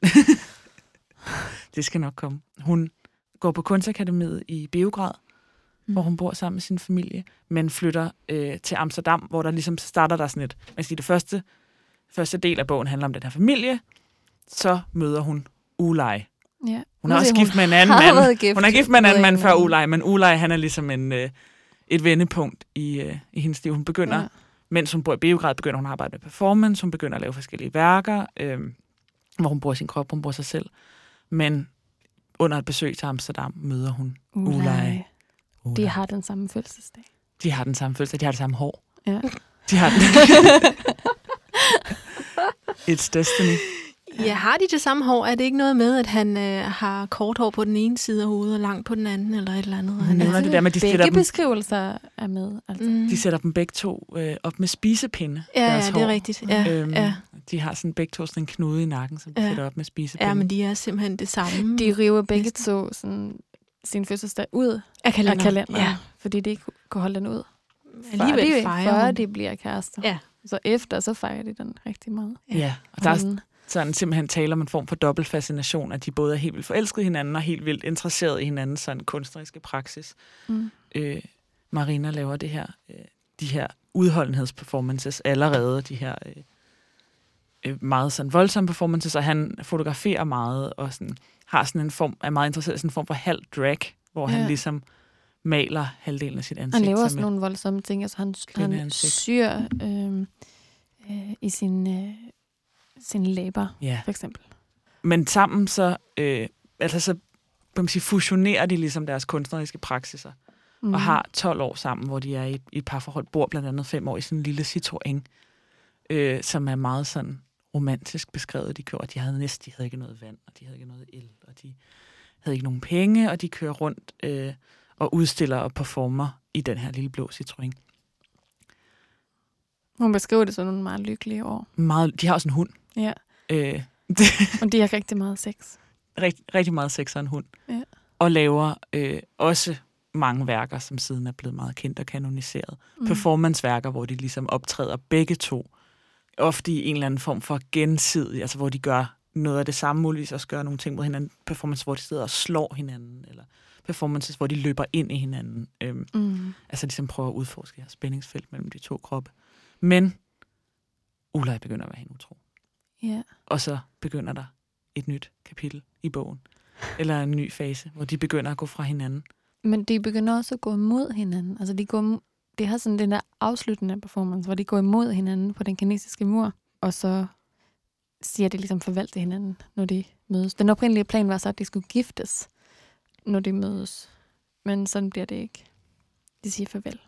Speaker 3: det skal nok komme. Hun går på kunstakademiet i Beograd,
Speaker 4: Mm.
Speaker 3: hvor hun bor sammen med sin familie, men flytter øh, til Amsterdam, hvor der ligesom starter der sådan et, man kan sige, det første, første del af bogen handler om den her familie, så møder hun Ulej.
Speaker 4: Ja.
Speaker 3: Hun er også gift med en anden mand.
Speaker 4: gift
Speaker 3: Hun er gift med en anden mand før. Ulej, men Ulej, han er ligesom en, øh, et vendepunkt i, øh, i hendes liv. Hun begynder,
Speaker 4: ja.
Speaker 3: mens hun bor i Beograd, begynder hun at arbejde med performance, hun begynder at lave forskellige værker, øh, hvor hun bruger sin krop, hun bruger sig selv. Men under et besøg til Amsterdam møder hun
Speaker 4: Ulej.
Speaker 3: Ulej.
Speaker 4: De har den samme fødselsdag.
Speaker 3: de har den samme følelse, de har det samme hår.
Speaker 4: Ja.
Speaker 3: De har den. It's destiny.
Speaker 2: Ja, har de det samme hår? Er det ikke noget med, at han øh, har kort hår på den ene side af hovedet og langt på den anden, eller et eller andet? Han er,
Speaker 3: det der med, at de sætter,
Speaker 4: Begge
Speaker 3: dem,
Speaker 4: beskrivelser er med. Altså.
Speaker 2: mm,
Speaker 3: de sætter dem begge to øh, op med spisepinde.
Speaker 2: ja,
Speaker 3: deres
Speaker 2: ja, det er
Speaker 3: hår.
Speaker 2: rigtigt. Ja,
Speaker 3: Øhm,
Speaker 2: ja.
Speaker 3: De har sådan begge to sådan en knude i nakken, som de
Speaker 2: Ja.
Speaker 3: sætter op med spisepinde.
Speaker 2: ja, men de er simpelthen det samme.
Speaker 4: De river begge to sådan, sin fødselsdag ud
Speaker 2: af
Speaker 4: af
Speaker 2: kalenderen.
Speaker 4: kalenderen,
Speaker 2: Ja,
Speaker 4: fordi de ikke kunne holde den ud.
Speaker 2: alligevel
Speaker 4: før de,
Speaker 2: fejrer
Speaker 4: før de bliver kærester.
Speaker 2: Ja.
Speaker 4: Så efter, så fejrer de den rigtig meget.
Speaker 3: Ja, og der er sådan simpelthen tale om en form for dobbelt fascination, at de både er helt vildt forelskede i hinanden og helt vildt interesseret i hinandens sådan kunstneriske praksis.
Speaker 4: Mm.
Speaker 3: Øh, Marina laver det her, øh, de her udholdenhedsperformances allerede, de her øh, øh, meget sådan voldsomme performances, og han fotograferer meget og sådan, har sådan en form, er meget interesseret i sådan en form for halv drag, hvor ja. Han ligesom maler halvdelen af sit ansigt.
Speaker 4: Han laver også nogle voldsomme ting. Altså han, han syr øh, øh, i sin, øh, sin læber,
Speaker 3: Ja.
Speaker 4: for eksempel.
Speaker 3: Men sammen så, øh, altså så man sige, fusionerer de ligesom deres kunstneriske praksiser, mm. og har 12 år sammen, hvor de er i et, i et parforhold, bor blandt andet fem år i sådan en lille Citroën, øh, som er meget sådan romantisk beskrevet. De gjorde, de havde næsten, de havde ikke noget vand, og de havde ikke noget el, og de havde ikke nogen penge, og de kører rundt øh, og udstiller og performer i den her lille blå Citroën.
Speaker 4: Hun beskriver det som nogle meget lykkelige år.
Speaker 3: Meget, de har også en hund.
Speaker 4: Ja.
Speaker 3: Øh,
Speaker 4: Og de har rigtig meget sex.
Speaker 3: rigt, rigtig meget sex og en hund.
Speaker 4: Ja.
Speaker 3: Og laver øh, også mange værker, som siden er blevet meget kendt og kanoniseret. Mm. Performanceværker, hvor de ligesom optræder begge to. Ofte i en eller anden form for gensidig, altså hvor de gør noget af det samme, muligvis også gør nogle ting mod hinanden. Performance, hvor de sidder og slår hinanden, eller performances, hvor de løber ind i hinanden. Øhm,
Speaker 4: Mm.
Speaker 3: altså ligesom prøver at udforske her spændingsfelt mellem de to kroppe. Men Ulaj begynder at være hende utro.
Speaker 4: Ja.
Speaker 3: Og så begynder der et nyt kapitel i bogen. Eller en ny fase, hvor de begynder at gå fra hinanden.
Speaker 4: Men de begynder også at gå imod hinanden. Altså, de, går, de har sådan den der afsluttende performance, hvor de går imod hinanden på den kinesiske mur, og så siger de ligesom farvel til hinanden, når de mødes. Den oprindelige plan var så, at de skulle giftes, når de mødes. Men sådan bliver det ikke. De siger farvel.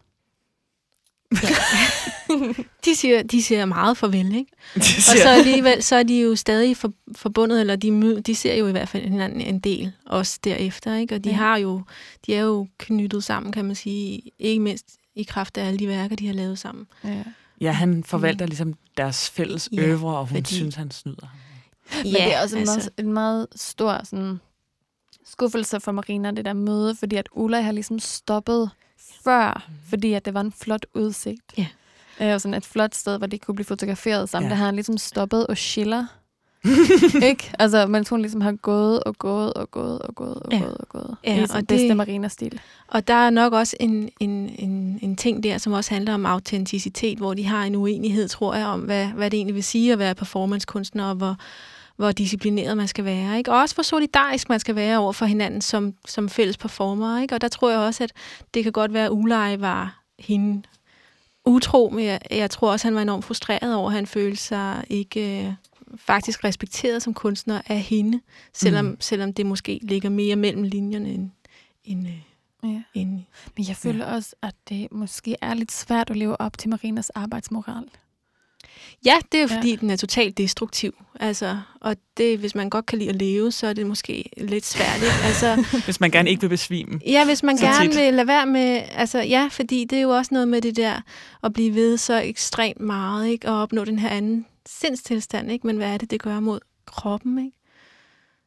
Speaker 2: De siger, de siger meget farvel, ikke? Og så alligevel, så er de jo stadig for, forbundet, eller de, de ser jo i hvert fald hinanden en del også derefter, ikke? Og de
Speaker 4: Ja.
Speaker 2: har jo, de er jo knyttet sammen, kan man sige, ikke mindst i kraft af alle de værker, de har lavet sammen.
Speaker 4: Ja.
Speaker 3: Ja, han forvalter ligesom deres fælles
Speaker 2: Ja,
Speaker 3: øvre, og hun
Speaker 2: fordi-
Speaker 3: synes, han snyder.
Speaker 4: Men det er også en, meget, en meget stor sådan, skuffelse for Marina, det der møde, fordi at Ulla har ligesom stoppet før, fordi at det var en flot udsigt.
Speaker 2: Ja.
Speaker 4: Øh, og sådan et flot sted, hvor de kunne blive fotograferet sammen.
Speaker 3: Ja.
Speaker 4: Ja. Der har han ligesom stoppet og chiller. ikke? Altså, mens hun ligesom har gået og gået og gået og gået og
Speaker 2: Ja.
Speaker 4: gået og gået.
Speaker 2: Ja,
Speaker 4: I
Speaker 2: og det-
Speaker 4: bedste Marina-stil.
Speaker 2: Og der er nok også en, en, en, en ting der, som også handler om autenticitet, hvor de har en uenighed, tror jeg, om, hvad, hvad det egentlig vil sige at være performancekunstner, og hvor, hvor disciplineret man skal være. Ikke? Og også hvor solidarisk man skal være over for hinanden som, som fælles performer. Ikke? Og der tror jeg også, at det kan godt være, at Ulej var hende utro, men jeg, jeg tror også, at han var enormt frustreret over, at han følte sig ikke øh, faktisk respekteret som kunstner af hende, selvom,
Speaker 3: Mm.
Speaker 2: selvom det måske ligger mere mellem linjerne end, end, øh,
Speaker 4: Ja.
Speaker 2: end
Speaker 4: Men jeg føler ja. også, at det måske er lidt svært at leve op til Marinas arbejdsmoral.
Speaker 2: Ja, det er jo
Speaker 4: Ja.
Speaker 2: fordi, den er totalt destruktiv. Altså, og det, hvis man godt kan lide at leve, så er det måske lidt svært. Ikke? Altså,
Speaker 3: Hvis man gerne ikke vil besvime.
Speaker 2: ja, hvis man gerne
Speaker 3: tit.
Speaker 2: vil lade være med... Altså, ja, fordi det er jo også noget med det der at blive ved så ekstremt meget, ikke? Og opnå den her anden sindstilstand, ikke? Men hvad er det, det gør mod kroppen, ikke?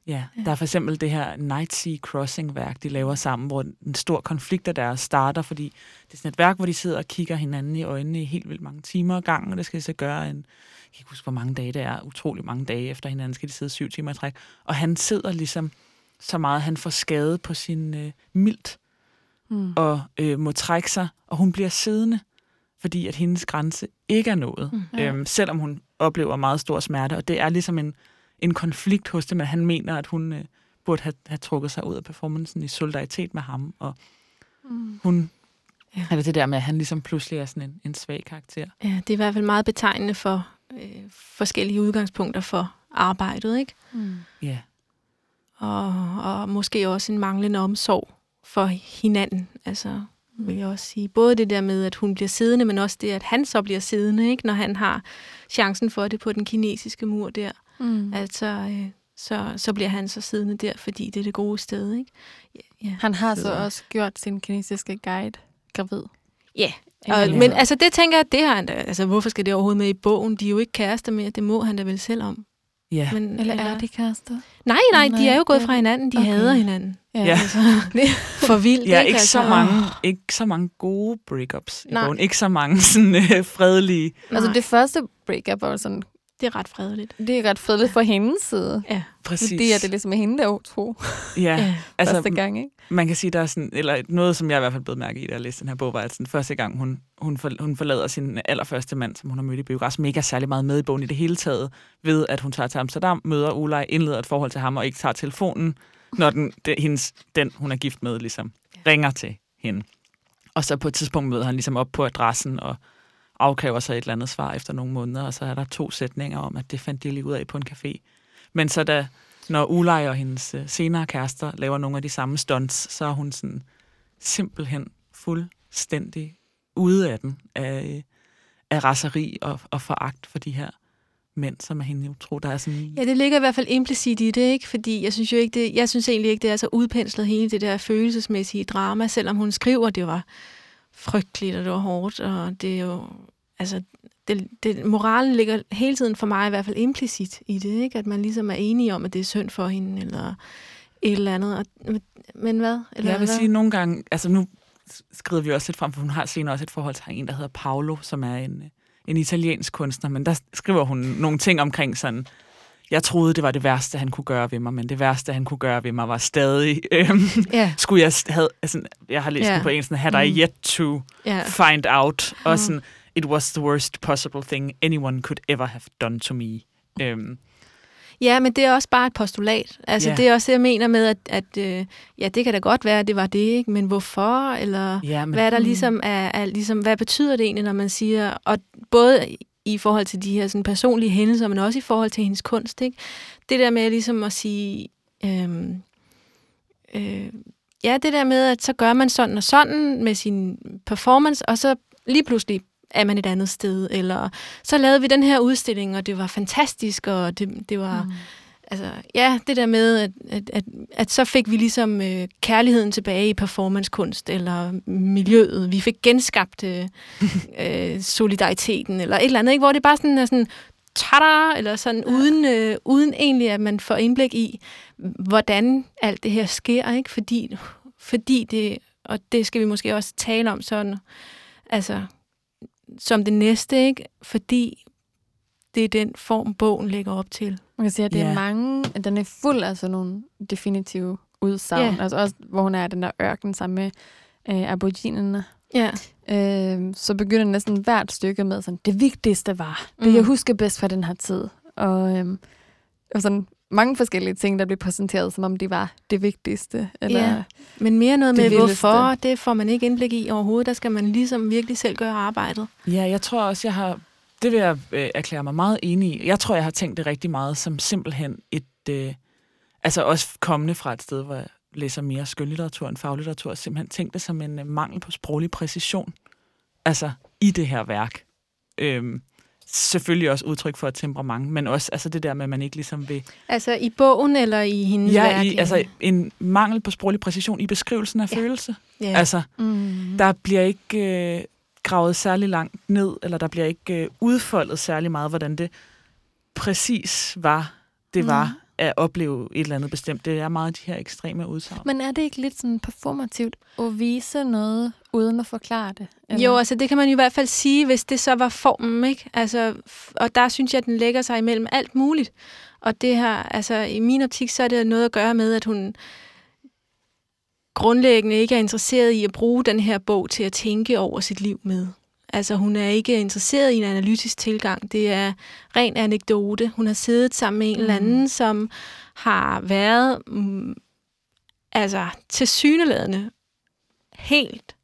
Speaker 3: Ja,
Speaker 2: Ja.
Speaker 3: der er for eksempel det her Night Sea Crossing-værk, de laver sammen, hvor en stor konflikt af deres starter, fordi det er sådan et værk, hvor de sidder og kigger hinanden i øjnene i helt vildt mange timer ad gangen, og det skal de så gøre en, jeg kan ikke huske, hvor mange dage det er, utrolig mange dage efter hinanden skal de sidde syv timer i træk, og han sidder ligesom så meget, han får skade på sin øh, mildt,
Speaker 4: Mm.
Speaker 3: og øh, må trække sig, og hun bliver siddende, fordi at hendes grænse ikke er nået,
Speaker 2: Mm.
Speaker 3: Øhm, selvom hun oplever meget stor smerte, og det er ligesom en, en konflikt hos dem, at han mener, at hun øh, burde have, have trukket sig ud af performancen i solidaritet med ham, og
Speaker 4: Mm.
Speaker 3: hun...
Speaker 2: Ja.
Speaker 3: Ja. Eller det der med, at han ligesom pludselig er sådan en, en svag karakter.
Speaker 2: Ja, det er i hvert fald meget betegnende for øh, forskellige udgangspunkter for arbejdet, ikke?
Speaker 4: Mm.
Speaker 3: Ja.
Speaker 2: Og, og måske også en manglende omsorg for hinanden. Altså, vil jeg også sige. Både det der med, at hun bliver siddende, men også det, at han så bliver siddende, ikke? når han har chancen for det på den kinesiske mur der.
Speaker 4: Mm.
Speaker 2: Altså, øh, så, så bliver han så siddende der, fordi det er det gode sted. Ikke? Ja, ja.
Speaker 4: Han har så
Speaker 3: Så-
Speaker 4: også gjort sin kinesiske guide gravid.
Speaker 2: ja. Og, men altså, det tænker jeg, det har han da. Altså, hvorfor skal det overhovedet med i bogen? De er jo ikke kærester mere. Det må han da vel selv om.
Speaker 3: Ja.
Speaker 2: Men,
Speaker 4: Eller er de kærester?
Speaker 2: Nej, nej, de
Speaker 4: Nej,
Speaker 2: er jo gået fra hinanden. De
Speaker 4: okay.
Speaker 2: hader hinanden.
Speaker 4: Ja.
Speaker 3: Ja.
Speaker 2: Altså, for vildt,
Speaker 3: Ja,
Speaker 2: ikke?
Speaker 3: ikke så,
Speaker 2: altså,
Speaker 3: mange, ikke så mange gode breakups i
Speaker 2: Nej.
Speaker 3: bogen. Ikke så mange sådan øh, fredelige.
Speaker 4: Altså
Speaker 2: Nej.
Speaker 4: det første breakup var sådan,
Speaker 2: Det er ret fredeligt.
Speaker 4: det er ret fredeligt for hendes side.
Speaker 2: Ja.
Speaker 3: Præcis.
Speaker 4: Fordi at det ligesom er hende, der er utro
Speaker 3: ja,
Speaker 2: ja.
Speaker 3: altså,
Speaker 4: første gang, ikke?
Speaker 3: man kan sige, der er sådan, eller noget, som jeg i hvert fald blev mærke i, da jeg læste den her bog, var, at sådan, første gang, hun, hun, for, hun forlader sin allerførste mand, som hun har mødt i biograf, som ikke er særlig meget med i bogen i det hele taget, ved at hun tager til Amsterdam, møder Ulej, indleder et forhold til ham, og ikke tager telefonen, når den, det, hendes, den hun er gift med, ligesom ringer til hende. Og så på et tidspunkt møder han ligesom op på adressen, og afkræver sig et eller andet svar efter nogle måneder, og så er der to sætninger om, at det fandt de lige ud af på en café. Men så da, når Ulej og hendes øh, senere kærester laver nogle af de samme stunts, så er hun sådan simpelthen fuldstændig ude af den, af, øh, af raseri og, og foragt for de her mænd, som er hende utro. Der er sådan,
Speaker 2: Ja, det ligger i hvert fald implicit i det, ikke? Fordi jeg synes jo ikke, det, jeg synes egentlig ikke, det er så udpenslet hele det der følelsesmæssige drama, selvom hun skriver, det var frygteligt, og det var hårdt, og det er jo, altså, det, det, moralen ligger hele tiden for mig i hvert fald implicit i det, ikke? At man ligesom er enige om, at det er synd for hende, eller et eller andet. Og, men hvad? Eller
Speaker 3: jeg vil
Speaker 2: hvad?
Speaker 3: sige nogle gange, altså nu skriver vi også lidt frem, for hun har senere også et forhold til en, der hedder Paolo, som er en, en italiensk kunstner, men der skriver hun nogle ting omkring sådan, jeg troede, det var det værste, han kunne gøre ved mig, men det værste, han kunne gøre ved mig, var stadig... Øhm,
Speaker 2: Ja,
Speaker 3: skulle jeg have... Altså, jeg har læst
Speaker 2: Ja.
Speaker 3: den på en sådan, had I
Speaker 2: Mm.
Speaker 3: yet to
Speaker 2: ja.
Speaker 3: find out, og
Speaker 2: Mm.
Speaker 3: sådan, it was the worst possible thing anyone could ever have done to me. Øhm,
Speaker 2: Ja, men det er også bare et postulat. Altså,
Speaker 3: Ja.
Speaker 2: det er også det, jeg mener med, at, at øh, ja, det kan da godt være, at det var det, ikke? men hvorfor? Eller
Speaker 3: ja, men,
Speaker 2: hvad er der
Speaker 4: Mm.
Speaker 2: ligesom er, er ligesom, hvad betyder det egentlig, når man siger, og både i forhold til de her sådan, personlige hændelser, men også i forhold til hendes kunst, ikke? Det der med ligesom at sige, øhm, øh, ja, det der med, at så gør man sådan og sådan med sin performance, og så lige pludselig er man et andet sted, eller så lavede vi den her udstilling, og det var fantastisk, og det, det var...
Speaker 4: Mm.
Speaker 2: Altså, ja, det der med, at, at, at, at så fik vi ligesom øh, kærligheden tilbage i performancekunst, eller miljøet. Vi fik genskabt øh, øh, solidariteten, eller et eller andet, ikke? hvor det bare sådan er sådan, tada, eller sådan, uden, øh, uden egentlig, at man får indblik i, hvordan alt det her sker, ikke? Fordi, fordi det, og det skal vi måske også tale om sådan, altså, som det næste, ikke? Fordi det er den form, bogen lægger op til.
Speaker 4: Man kan sige, at det
Speaker 3: Ja.
Speaker 4: er mange, at den er fuld af sådan nogle definitive udsagn.
Speaker 2: Ja.
Speaker 4: Altså også, hvor hun er i den der ørken sammen med øh, aboriginerne.
Speaker 2: Ja.
Speaker 4: Øh, så begynder næsten hvert stykke med sådan, det vigtigste var, det
Speaker 2: Mhm.
Speaker 4: jeg husker bedst fra den her tid. Og, øh, og sådan mange forskellige ting, der blev præsenteret, som om de var det vigtigste. Eller,
Speaker 2: Ja. Men mere noget med,
Speaker 4: vildeste.
Speaker 2: hvorfor, det får man ikke indblik i overhovedet. Der skal man ligesom virkelig selv gøre arbejdet.
Speaker 3: Ja, jeg tror også, jeg har... Det vil jeg øh, erklære mig meget enig i. Jeg tror, jeg har tænkt det rigtig meget som simpelthen et... Øh, altså også kommende fra et sted, hvor jeg læser mere skønlitteratur end faglitteratur, simpelthen tænkt det som en øh, mangel på sproglig præcision. Altså i det her værk. Øhm, selvfølgelig også udtryk for et temperament, men også altså det der med, at man ikke ligesom vil...
Speaker 2: Altså i bogen eller i hendes
Speaker 3: Ja,
Speaker 2: værk?
Speaker 3: i, altså en mangel på sproglig præcision i beskrivelsen af
Speaker 2: Ja.
Speaker 3: følelse.
Speaker 2: ja.
Speaker 3: Altså,
Speaker 4: mm,
Speaker 3: der bliver ikke øh, gravet særlig langt ned, eller der bliver ikke øh, udfoldet særlig meget, hvordan det præcis var, det var
Speaker 4: Mhm.
Speaker 3: At opleve et eller andet bestemt. Det er meget de her ekstreme udsagn.
Speaker 4: Men er det ikke lidt sådan performativt at vise noget, uden at forklare det?
Speaker 2: Jo, altså det kan man jo i hvert fald sige, hvis det så var formen, ikke? Altså, og der synes jeg, at den lægger sig imellem alt muligt. Og det her, altså i min optik, så er det noget at gøre med, at hun grundlæggende ikke er interesseret i at bruge den her bog til at tænke over sit liv med. Altså hun er ikke interesseret i en analytisk tilgang. Det er ren anekdote. Hun har siddet sammen med en
Speaker 4: Mm.
Speaker 2: eller anden, som har været mm, altså til syneladende helt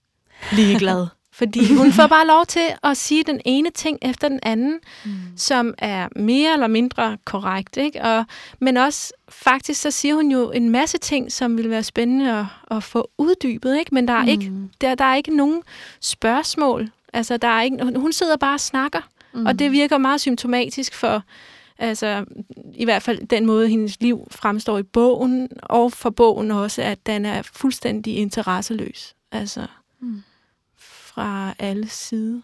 Speaker 2: ligeglad. Fordi hun får bare lov til at sige den ene ting efter den anden,
Speaker 4: Mm.
Speaker 2: som er mere eller mindre korrekt. Ikke? Og, men også faktisk, så siger hun jo en masse ting, som vil være spændende at, at få uddybet. Ikke? Men der er, mm. ikke, der, der er ikke nogen spørgsmål. Altså, der er ikke, hun sidder bare og snakker.
Speaker 4: Mm.
Speaker 2: Og det virker meget symptomatisk for, altså i hvert fald den måde, hendes liv fremstår i bogen, og for bogen også, at den er fuldstændig interesseløs. Altså
Speaker 4: Mm.
Speaker 2: fra alle sider.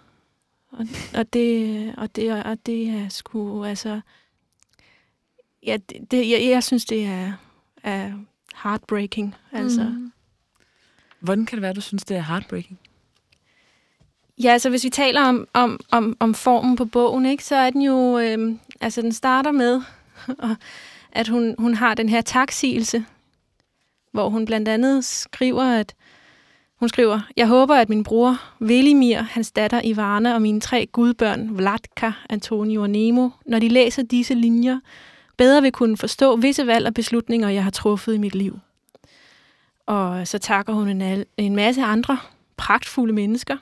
Speaker 2: Og, og, det, og, det, og det er sgu, altså... Ja, det, det, jeg, jeg synes, det er, er heartbreaking. Altså.
Speaker 4: Mm.
Speaker 3: Hvordan kan det være, du synes, det er heartbreaking?
Speaker 2: Ja, altså hvis vi taler om, om, om, om formen på bogen, ikke, så er den jo, øh, altså den starter med, at hun, hun har den her taksigelse, hvor hun blandt andet skriver, at hun skriver, jeg håber, at min bror Velimir, hans datter Ivana og mine tre gudbørn, Vladka, Antonio og Nemo, når de læser disse linjer, bedre vil kunne forstå visse valg og beslutninger, jeg har truffet i mit liv. Og så takker hun en, al- en masse andre pragtfulde mennesker,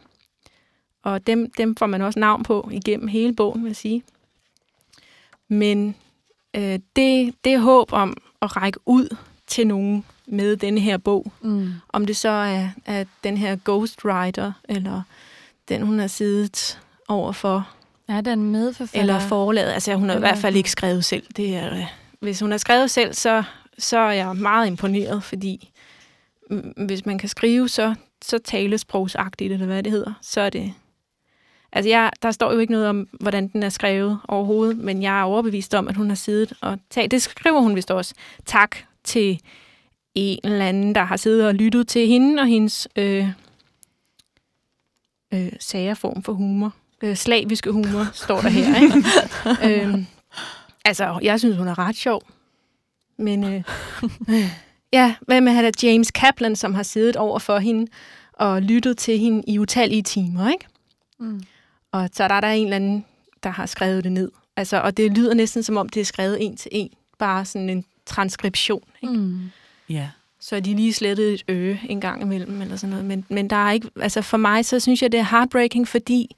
Speaker 2: og dem, dem får man også navn på igennem hele bogen, vil jeg sige. Men øh, det, det håb om at række ud til nogen med denne her bog,
Speaker 4: Mm.
Speaker 2: om det så er, er den her ghostwriter, eller den, hun har siddet overfor,
Speaker 4: Er der en medforfatter?
Speaker 2: eller forlaget. Altså, hun har i hvert fald ikke skrevet selv. Det er, øh, hvis hun har skrevet selv, så, så er jeg meget imponeret, fordi hvis man kan skrive så, så talesprogsagtigt, eller hvad det hedder, så er det... Altså, jeg, der står jo ikke noget om, hvordan den er skrevet overhovedet, men jeg er overbevist om, at hun har siddet og talt. Det skriver hun vist også. Tak til en eller anden, der har siddet og lyttet til hende og hendes øh, øh, sagerform for humor. Øh, slaviske humor, står der her. Ikke? øhm, altså, jeg synes, hun er ret sjov. Men øh, øh, ja, hvad med at James Kaplan, som har siddet over for hende og lyttet til hende i utallige timer, ikke?
Speaker 4: Mm.
Speaker 2: Og så der er der en eller anden, der har skrevet det ned. Altså, og det lyder næsten som om, det er skrevet en til en. Bare sådan en transkription. Ikke?
Speaker 4: Mm.
Speaker 3: Ja.
Speaker 2: Så er de lige slettet et øre en gang imellem, eller sådan noget. Men, men der er ikke, altså for mig, så synes jeg, det er heartbreaking, fordi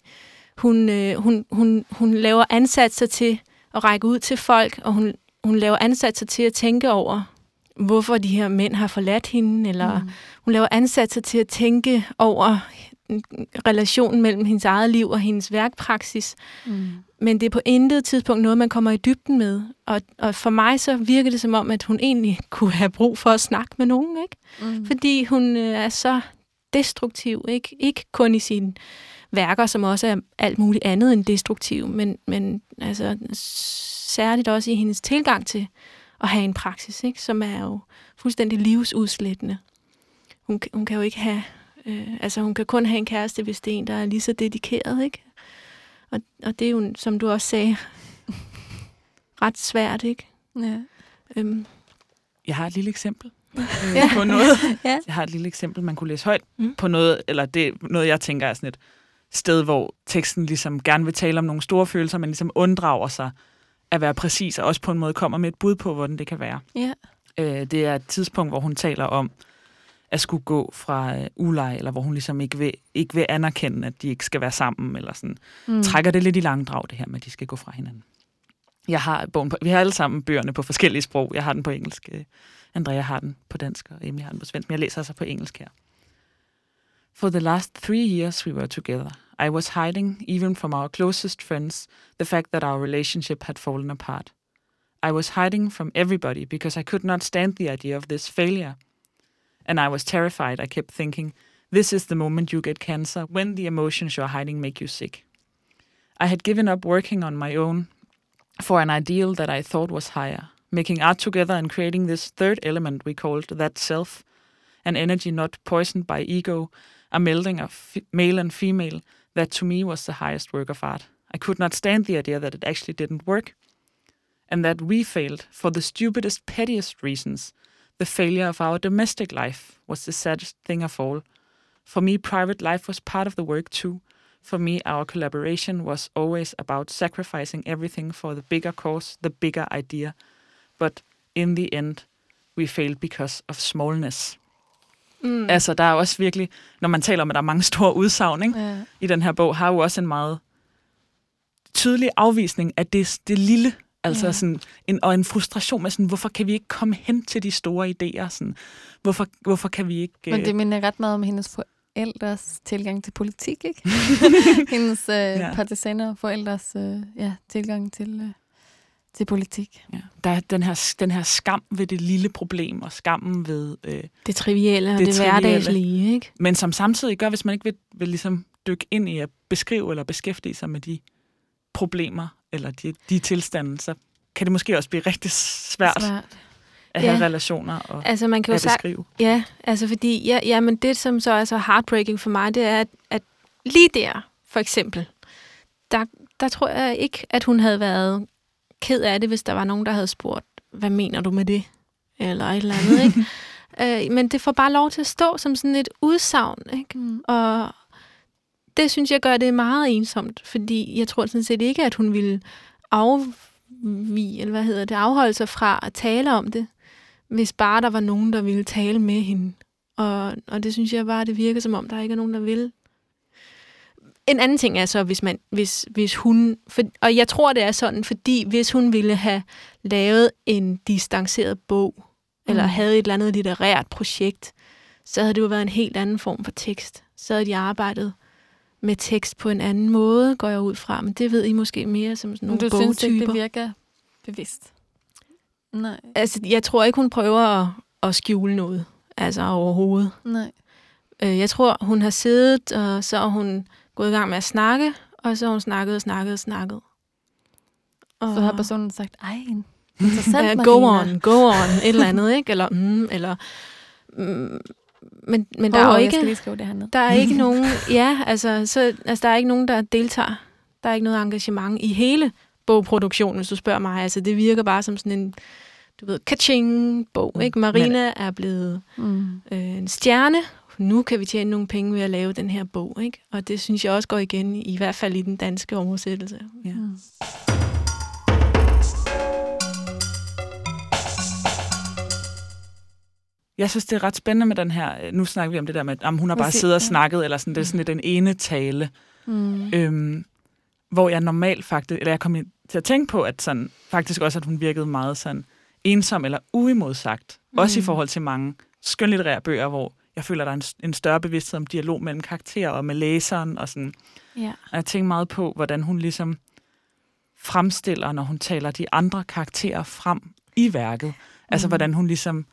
Speaker 2: hun, øh, hun, hun, hun laver ansatser til at række ud til folk, og hun, hun laver ansatser til at tænke over, hvorfor de her mænd har forladt hende, eller mm. hun laver ansatser til at tænke over relationen mellem hendes eget liv og hendes værkpraksis.
Speaker 4: Mm.
Speaker 2: Men det er på intet tidspunkt noget, man kommer i dybden med. Og, og for mig så virker det som om, at hun egentlig kunne have brug for at snakke med nogen, ikke?
Speaker 4: Mm.
Speaker 2: Fordi hun øh, er så destruktiv, ikke? Ikke kun i sine værker, som også er alt muligt andet end destruktiv, men, men altså, særligt også i hendes tilgang til at have en praksis, ikke? som er jo fuldstændig livsudslættende. Hun, hun kan jo ikke have... Øh, altså, hun kan kun have en kæreste, hvis det er en, der er lige så dedikeret, ikke? Og, og det er jo, som du også sagde, ret svært, ikke?
Speaker 4: Ja.
Speaker 2: Øhm,
Speaker 3: Jeg har et lille eksempel øh,
Speaker 2: Ja.
Speaker 3: på noget.
Speaker 4: Ja.
Speaker 3: Jeg har et lille eksempel, man kunne læse højt
Speaker 2: Mm.
Speaker 3: på noget, eller det er noget, jeg tænker er sådan et sted, hvor teksten ligesom gerne vil tale om nogle store følelser, men ligesom unddrager sig at være præcis, og også på en måde kommer med et bud på, hvordan det kan være.
Speaker 4: Ja.
Speaker 3: Øh, det er et tidspunkt, hvor hun taler om at skulle gå fra øh, uleje, eller hvor hun ligesom ikke vil, ikke vil anerkende, at de ikke skal være sammen, eller sådan.
Speaker 4: Mm.
Speaker 3: Trækker det lidt i langdrag, det her med, at de skal gå fra hinanden. Jeg har bogen på, vi har alle sammen bøgerne på forskellige sprog. Jeg har den på engelsk. øh, Andrea har den på dansk, og Emily har den på svensk, men jeg læser altså på engelsk her. For the last three years we were together, I was hiding, even from our closest friends, the fact that our relationship had fallen apart. I was hiding from everybody because I could not stand the idea of this failure. And I was terrified. I kept thinking, this is the moment you get cancer, when the emotions you're hiding make you sick. I had given up working on my own for an ideal that I thought was higher, making art together and creating this third element we called that self, an energy not poisoned by ego, a melding of male and female that to me was the highest work of art. I could not stand the idea that it actually didn't work, and that we failed for the stupidest, pettiest reasons. The failure of our domestic life was the saddest thing of all. For me, private life was part of the work too. For me, our collaboration was always about sacrificing everything for the bigger cause, the bigger idea. But in the end, we failed because of smallness.
Speaker 2: mm.
Speaker 3: Altså, der er også virkelig, når man taler om, at der er mange store udsagn ikke?
Speaker 4: Ja.
Speaker 3: i den her bog, har jo også en meget tydelig afvisning af det, det lille, altså
Speaker 4: Ja.
Speaker 3: sådan, en, og en frustration med sådan, hvorfor kan vi ikke komme hen til de store idéer? Sådan, hvorfor, hvorfor kan vi ikke...
Speaker 4: Men
Speaker 3: øh,
Speaker 4: det minder ret meget om hendes forældres tilgang til politik, ikke? hendes øh,
Speaker 3: Ja.
Speaker 4: partisaner forældres øh, ja, tilgang til, øh, til politik.
Speaker 3: Ja. Der er den her, den her skam ved det lille problem, og skammen ved... Øh,
Speaker 2: det trivielle og
Speaker 3: Det
Speaker 2: det, det
Speaker 3: trivielle.
Speaker 2: hverdagslige, ikke?
Speaker 3: men som samtidig gør, hvis man ikke vil, vil ligesom dykke ind i at beskrive eller beskæftige sig med de problemer, eller de, de tilstande, så kan det måske også blive rigtig svært, svært. At have
Speaker 2: Ja.
Speaker 3: relationer og
Speaker 2: Altså, man kan jo
Speaker 3: at beskrive.
Speaker 2: Ja, altså fordi, ja, ja, men det som så er så heartbreaking for mig, det er, at, at lige der, for eksempel, der, der tror jeg ikke, at hun havde været ked af det, hvis der var nogen, der havde spurgt, hvad mener du med det? Eller et eller andet, ikke? øh, men det får bare lov til at stå som sådan et udsagn, ikke?
Speaker 4: Mm.
Speaker 2: Og det synes jeg gør det meget ensomt, fordi jeg tror sådan set ikke, at hun ville afvige, eller hvad hedder det, afholde sig fra at tale om det, hvis bare der var nogen, der ville tale med hende. Og, og det synes jeg bare, det virker som om, der ikke er nogen, der vil. En anden ting er så, hvis, man, hvis, hvis hun... For, og jeg tror, det er sådan, fordi hvis hun ville have lavet en distanceret bog, eller
Speaker 4: Mm.
Speaker 2: havde et eller andet litterært projekt, så havde det jo været en helt anden form for tekst. Så havde de arbejdet med tekst på en anden måde, går jeg ud fra. Men det ved I måske mere som sådan nogle
Speaker 4: du synes ikke,
Speaker 2: bogtyper.
Speaker 4: det virker bevidst? Nej,
Speaker 2: Altså, jeg tror ikke, hun prøver at, at skjule noget. Altså overhovedet.
Speaker 4: nej.
Speaker 2: Øh, Jeg tror, hun har siddet, og så er hun gået i gang med at snakke, Og så har hun snakket og snakket og snakket. Og
Speaker 4: Så har personen sagt, ej, interessant,
Speaker 2: ja,
Speaker 4: Marina.
Speaker 2: go on, go on, et eller andet, ikke? Eller, mm, eller, mm, men, men der er jo
Speaker 4: Jeg
Speaker 2: ikke...
Speaker 4: skal lige skrive det her ned.
Speaker 2: Der er ikke nogen, ja, altså, så, altså, der er ikke nogen, der deltager. Der er ikke noget engagement i hele bogproduktionen, hvis du spørger mig. Altså, det virker bare som sådan en, du ved, kaching bog, ikke? Marina er blevet
Speaker 4: Mm.
Speaker 2: øh, en stjerne. Nu kan vi tjene nogle penge ved at lave den her bog, ikke? Og det synes jeg også går igen, i hvert fald i den danske oversættelse.
Speaker 3: Ja.
Speaker 4: Mm.
Speaker 3: Jeg synes, det er ret spændende med den her... øh, Nu snakker vi om det der med, at hun har bare siddet og snakket, eller sådan, det er sådan lidt en ene tale.
Speaker 4: Mm.
Speaker 3: Øhm, hvor jeg normalt faktisk... Eller jeg kom til at tænke på, at sådan, faktisk også, at hun virkede meget sådan ensom eller uimodsagt. Mm. Også i
Speaker 2: Mm.
Speaker 3: forhold til mange skønlitterære bøger, hvor jeg føler, der er en, en større bevidsthed om dialog mellem karakterer og med læseren. Og, sådan.
Speaker 4: Ja.
Speaker 3: og jeg tænker meget på, hvordan hun ligesom fremstiller, når hun taler de andre karakterer frem i værket. Altså,
Speaker 2: Mm.
Speaker 3: hvordan hun ligesom,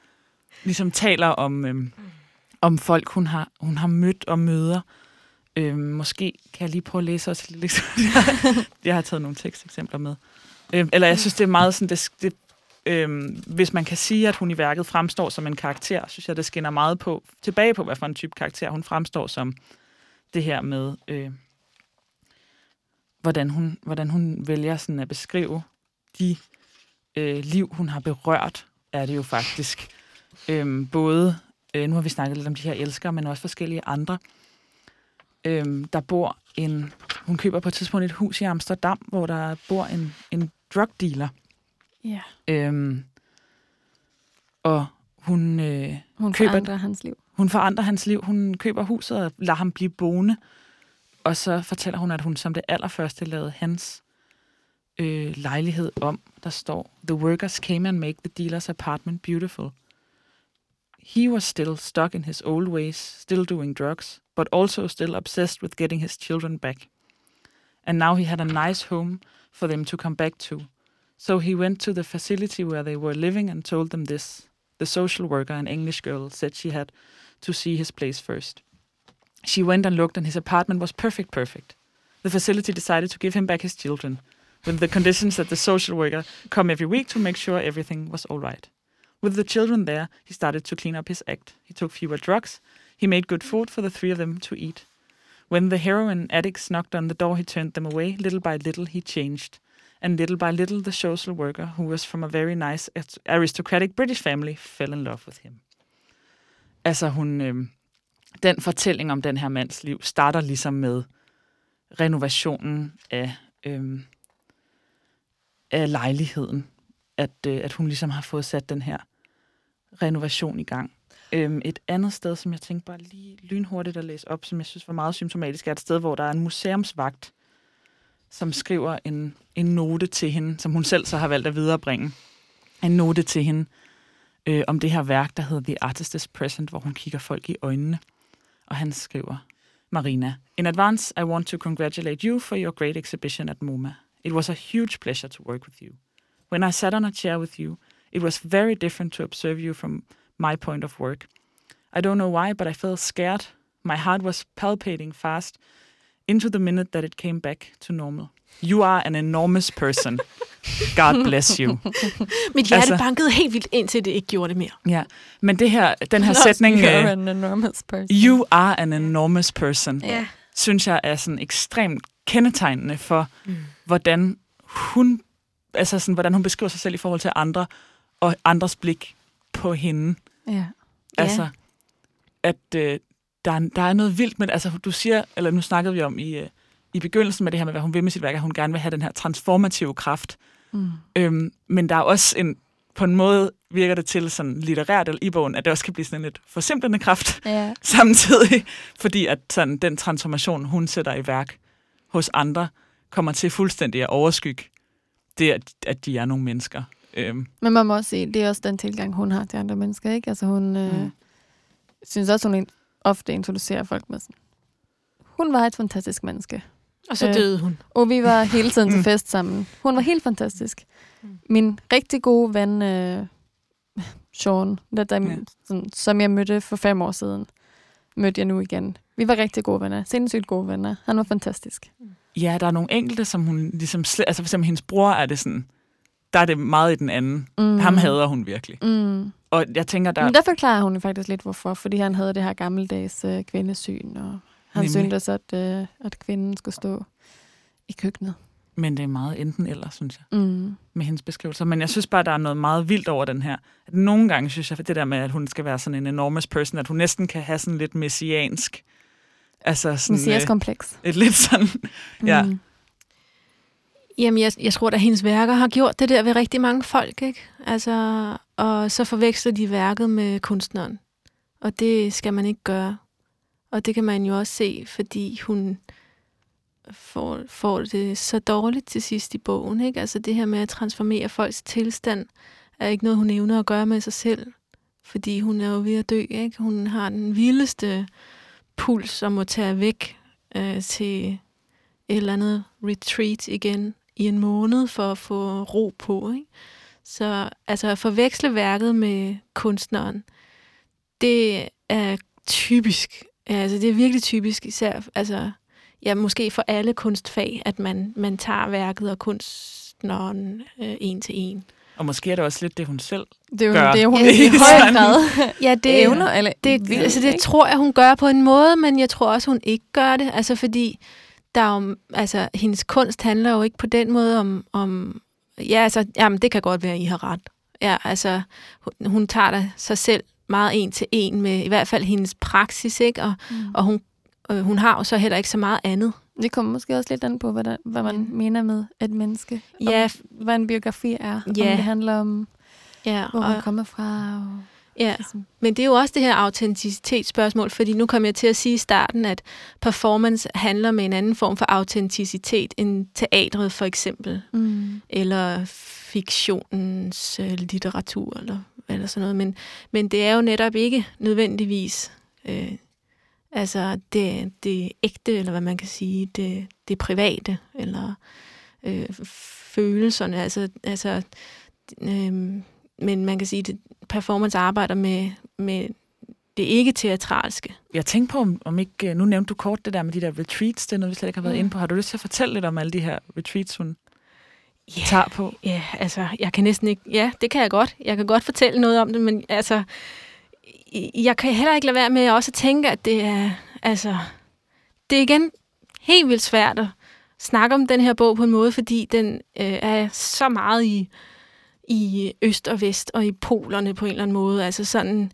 Speaker 3: ligesom taler om, øhm, om folk, hun har, hun har mødt og møder. Øhm, måske kan jeg lige prøve at læse også lidt. Jeg har taget nogle teksteksempler med. Øhm, eller jeg synes, det er meget sådan, det, det, øhm, hvis man kan sige, at hun i værket fremstår som en karakter, synes jeg, det skinner meget på, tilbage på, hvad for en type karakter hun fremstår som. Det her med, øh, hvordan, hun, hvordan hun vælger sådan at beskrive de øh, liv, hun har berørt, er det jo faktisk. Øhm, både, øh, nu har vi snakket lidt om de her elskere, men også forskellige andre. Øhm, der bor en, hun køber på et tidspunkt et hus i Amsterdam, hvor der bor en, en drug dealer.
Speaker 4: ja.
Speaker 3: Øhm, og hun, øh,
Speaker 4: Hun
Speaker 3: Køber-
Speaker 4: forandrer hans liv.
Speaker 3: hun forandrer hans liv. Hun køber huset og lader ham blive boende. Og så fortæller hun, at hun som det allerførste lavede hans øh, lejlighed om. Der står, The workers came and make the dealer's apartment beautiful. He was still stuck in his old ways, still doing drugs, but also still obsessed with getting his children back. And now he had a nice home for them to come back to. So he went to the facility where they were living and told them this. The social worker, an English girl, said she had to see his place first. She went and looked, and his apartment was perfect, perfect. The facility decided to give him back his children, with the conditions that the social worker come every week to make sure everything was all right. With the children there, he started to clean up his act. He took fewer drugs. He made good food for the three of them to eat. When the heroin addicts knocked on the door, he turned them away. Little by little, he changed. And little by little, the social worker, who was from a very nice aristocratic British family, fell in love with him. Altså hun, øh, den fortælling om den her mands liv starter ligesom med renovationen af, øh, af lejligheden. At, øh, at hun ligesom har fået sat den her renovation i gang. Øhm, et andet sted, som jeg tænkte bare lige lynhurtigt at læse op, som jeg synes var meget symptomatisk, er et sted, hvor der er en museumsvagt, som skriver en, en note til hende, som hun selv så har valgt at viderebringe. En note til hende øh, om det her værk, der hedder The Artist is Present, hvor hun kigger folk i øjnene. Og han skriver, Marina, in advance, I want to congratulate you for your great exhibition at MoMA. It was a huge pleasure to work with you. When I sat on a chair with you, it was very different to observe you from my point of work. I don't know why, but I felt scared. My heart was palpating fast into the minute that it came back to normal. You are an enormous person. God bless you.
Speaker 2: Mit hjerte
Speaker 3: Altså-
Speaker 2: bankede helt vildt, indtil det ikke gjorde det mere.
Speaker 3: Ja, men det her, den her
Speaker 4: Plus,
Speaker 3: sætning,
Speaker 4: you're
Speaker 3: øh,
Speaker 4: an enormous person.
Speaker 3: you are an enormous person,
Speaker 2: Ja.
Speaker 3: synes jeg er sådan ekstremt kendetegnende for,
Speaker 2: Mm.
Speaker 3: hvordan hun, altså sådan, hvordan hun beskriver sig selv i forhold til andre, og andres blik på hende.
Speaker 4: Ja.
Speaker 3: Altså, at øh, der, er, der er noget vildt med Altså, du siger, eller nu snakkede vi om i, øh, i begyndelsen med det her med, hvad hun vil med sit værk, at hun gerne vil have den her transformative kraft.
Speaker 4: Mm.
Speaker 3: Øhm, men der er også en, på en måde virker det til sådan litterært eller i bogen, at det også kan blive sådan en lidt forsimplende kraft
Speaker 4: Ja.
Speaker 3: samtidig, fordi at sådan, den transformation, hun sætter i værk hos andre, kommer til fuldstændig at overskygge det, at, at de er nogle mennesker. Øhm,
Speaker 4: Men man må også se, det er også den tilgang, hun har til andre mennesker, ikke? Altså hun øh,
Speaker 3: Mm.
Speaker 4: mm. synes også, hun ofte introducerer folk med sådan, hun var et fantastisk menneske.
Speaker 2: Og så
Speaker 4: Øh.
Speaker 2: døde hun.
Speaker 4: Og vi var hele tiden
Speaker 3: Mm.
Speaker 4: til fest sammen. Hun var helt fantastisk.
Speaker 2: Mm.
Speaker 4: Min rigtig gode ven, øh, Sean, der, der,
Speaker 3: Ja.
Speaker 4: sådan, som jeg mødte for fem år siden. mødte jeg nu igen. Vi var rigtig gode venner. Sindssygt gode venner. Han var fantastisk.
Speaker 3: Ja, der er nogle enkelte, som hun ligesom... Altså for eksempel hendes bror er det sådan... Der er det meget i den anden. Mm. Ham hader hun virkelig.
Speaker 4: Mm.
Speaker 3: Og jeg tænker, der...
Speaker 4: Men der forklarer hun faktisk lidt, hvorfor. Fordi han havde det her gammeldags øh, kvindesyn, og han
Speaker 3: Nemlig.
Speaker 4: syntes, at, øh, at kvinden skulle stå i køkkenet.
Speaker 3: Men det er meget enten eller, synes jeg,
Speaker 4: Mm.
Speaker 3: med hendes beskrivelser. Men jeg synes bare, der er noget meget vildt over den her. At nogle gange synes jeg, at det der med, at hun skal være sådan en enormous person, at hun næsten kan have sådan lidt messiansk. Altså sådan...
Speaker 4: Messias
Speaker 3: øh,
Speaker 4: kompleks.
Speaker 3: et lidt sådan... Ja.
Speaker 4: Mm.
Speaker 2: Jamen, jeg, jeg tror, at hendes værker har gjort det der ved rigtig mange folk, ikke? Altså, og så forveksler de værket med kunstneren. Og det skal man ikke gøre. Og det kan man jo også se, fordi hun får, får det så dårligt til sidst i bogen, ikke? Altså det her med at transformere folks tilstand, er ikke noget, hun evner at gøre med sig selv. Fordi hun er jo ved at dø, ikke? Hun har den vildeste puls som må tage væk øh, til et eller andet retreat igen i en måned for at få ro på. Ikke? Så altså at forveksle værket med kunstneren, det er typisk. Altså det er virkelig typisk, især altså, ja, måske for alle kunstfag, at man, man tager værket og kunstneren øh, en til en.
Speaker 3: Og måske er det også lidt det, hun selv
Speaker 4: Det er jo
Speaker 3: Gør.
Speaker 4: det, er hun
Speaker 2: Ja,
Speaker 4: i
Speaker 3: det er
Speaker 4: høj
Speaker 3: sådan.
Speaker 4: grad
Speaker 2: Ja, det,
Speaker 4: evner. Eller,
Speaker 2: det,
Speaker 4: vildt,
Speaker 2: altså det
Speaker 4: ikke?
Speaker 2: tror jeg, hun gør på en måde, men jeg tror også, hun ikke gør det. Altså fordi der er jo, altså, hendes kunst handler jo ikke på den måde om, om ja, altså, jamen, det kan godt være, at I har ret. Ja, altså, hun, hun tager da sig selv meget en til en med i hvert fald hendes praksis, ikke? Og,
Speaker 4: Mm.
Speaker 2: og hun, øh, hun har jo så heller ikke så meget andet.
Speaker 4: Det kommer måske også lidt an på, hvad, der, hvad man
Speaker 2: Ja.
Speaker 4: mener med et menneske.
Speaker 2: Ja,
Speaker 4: Om, hvad en biografi er.
Speaker 2: Ja.
Speaker 4: Om det handler om,
Speaker 2: ja,
Speaker 4: hvor man
Speaker 2: og,
Speaker 4: kommer fra. Og,
Speaker 2: ja.
Speaker 4: ligesom.
Speaker 2: Men det er jo også det her autenticitetsspørgsmål, fordi nu kom jeg til at sige i starten, at performance handler med en anden form for autenticitet end teatret for eksempel,
Speaker 4: Mm.
Speaker 2: eller fiktionens øh, litteratur, eller, eller sådan noget. Men, men det er jo netop ikke nødvendigvis øh, altså det, det ægte, eller hvad man kan sige, det, det private, eller øh, følelserne. Altså, altså, øh, men man kan sige, at performance arbejder med, med det ikke teatralske.
Speaker 3: Jeg tænkte på, om, ikke... øh, Nu nævnte du kort det der med de der retreats. Det er noget, vi slet ikke har været
Speaker 2: Mm.
Speaker 3: inde på. Har du lyst til at fortælle lidt om alle de her retreats, hun
Speaker 2: Ja.
Speaker 3: tager på?
Speaker 2: Ja, altså, jeg kan næsten ikke... Ja, det kan jeg godt. Jeg kan godt fortælle noget om det, men altså... Jeg kan heller ikke lade være med også at tænke, at det er... Altså, det er igen helt vildt svært at snakke om den her bog på en måde, fordi den øh, er så meget i, i øst og vest og i polerne på en eller anden måde. Altså sådan...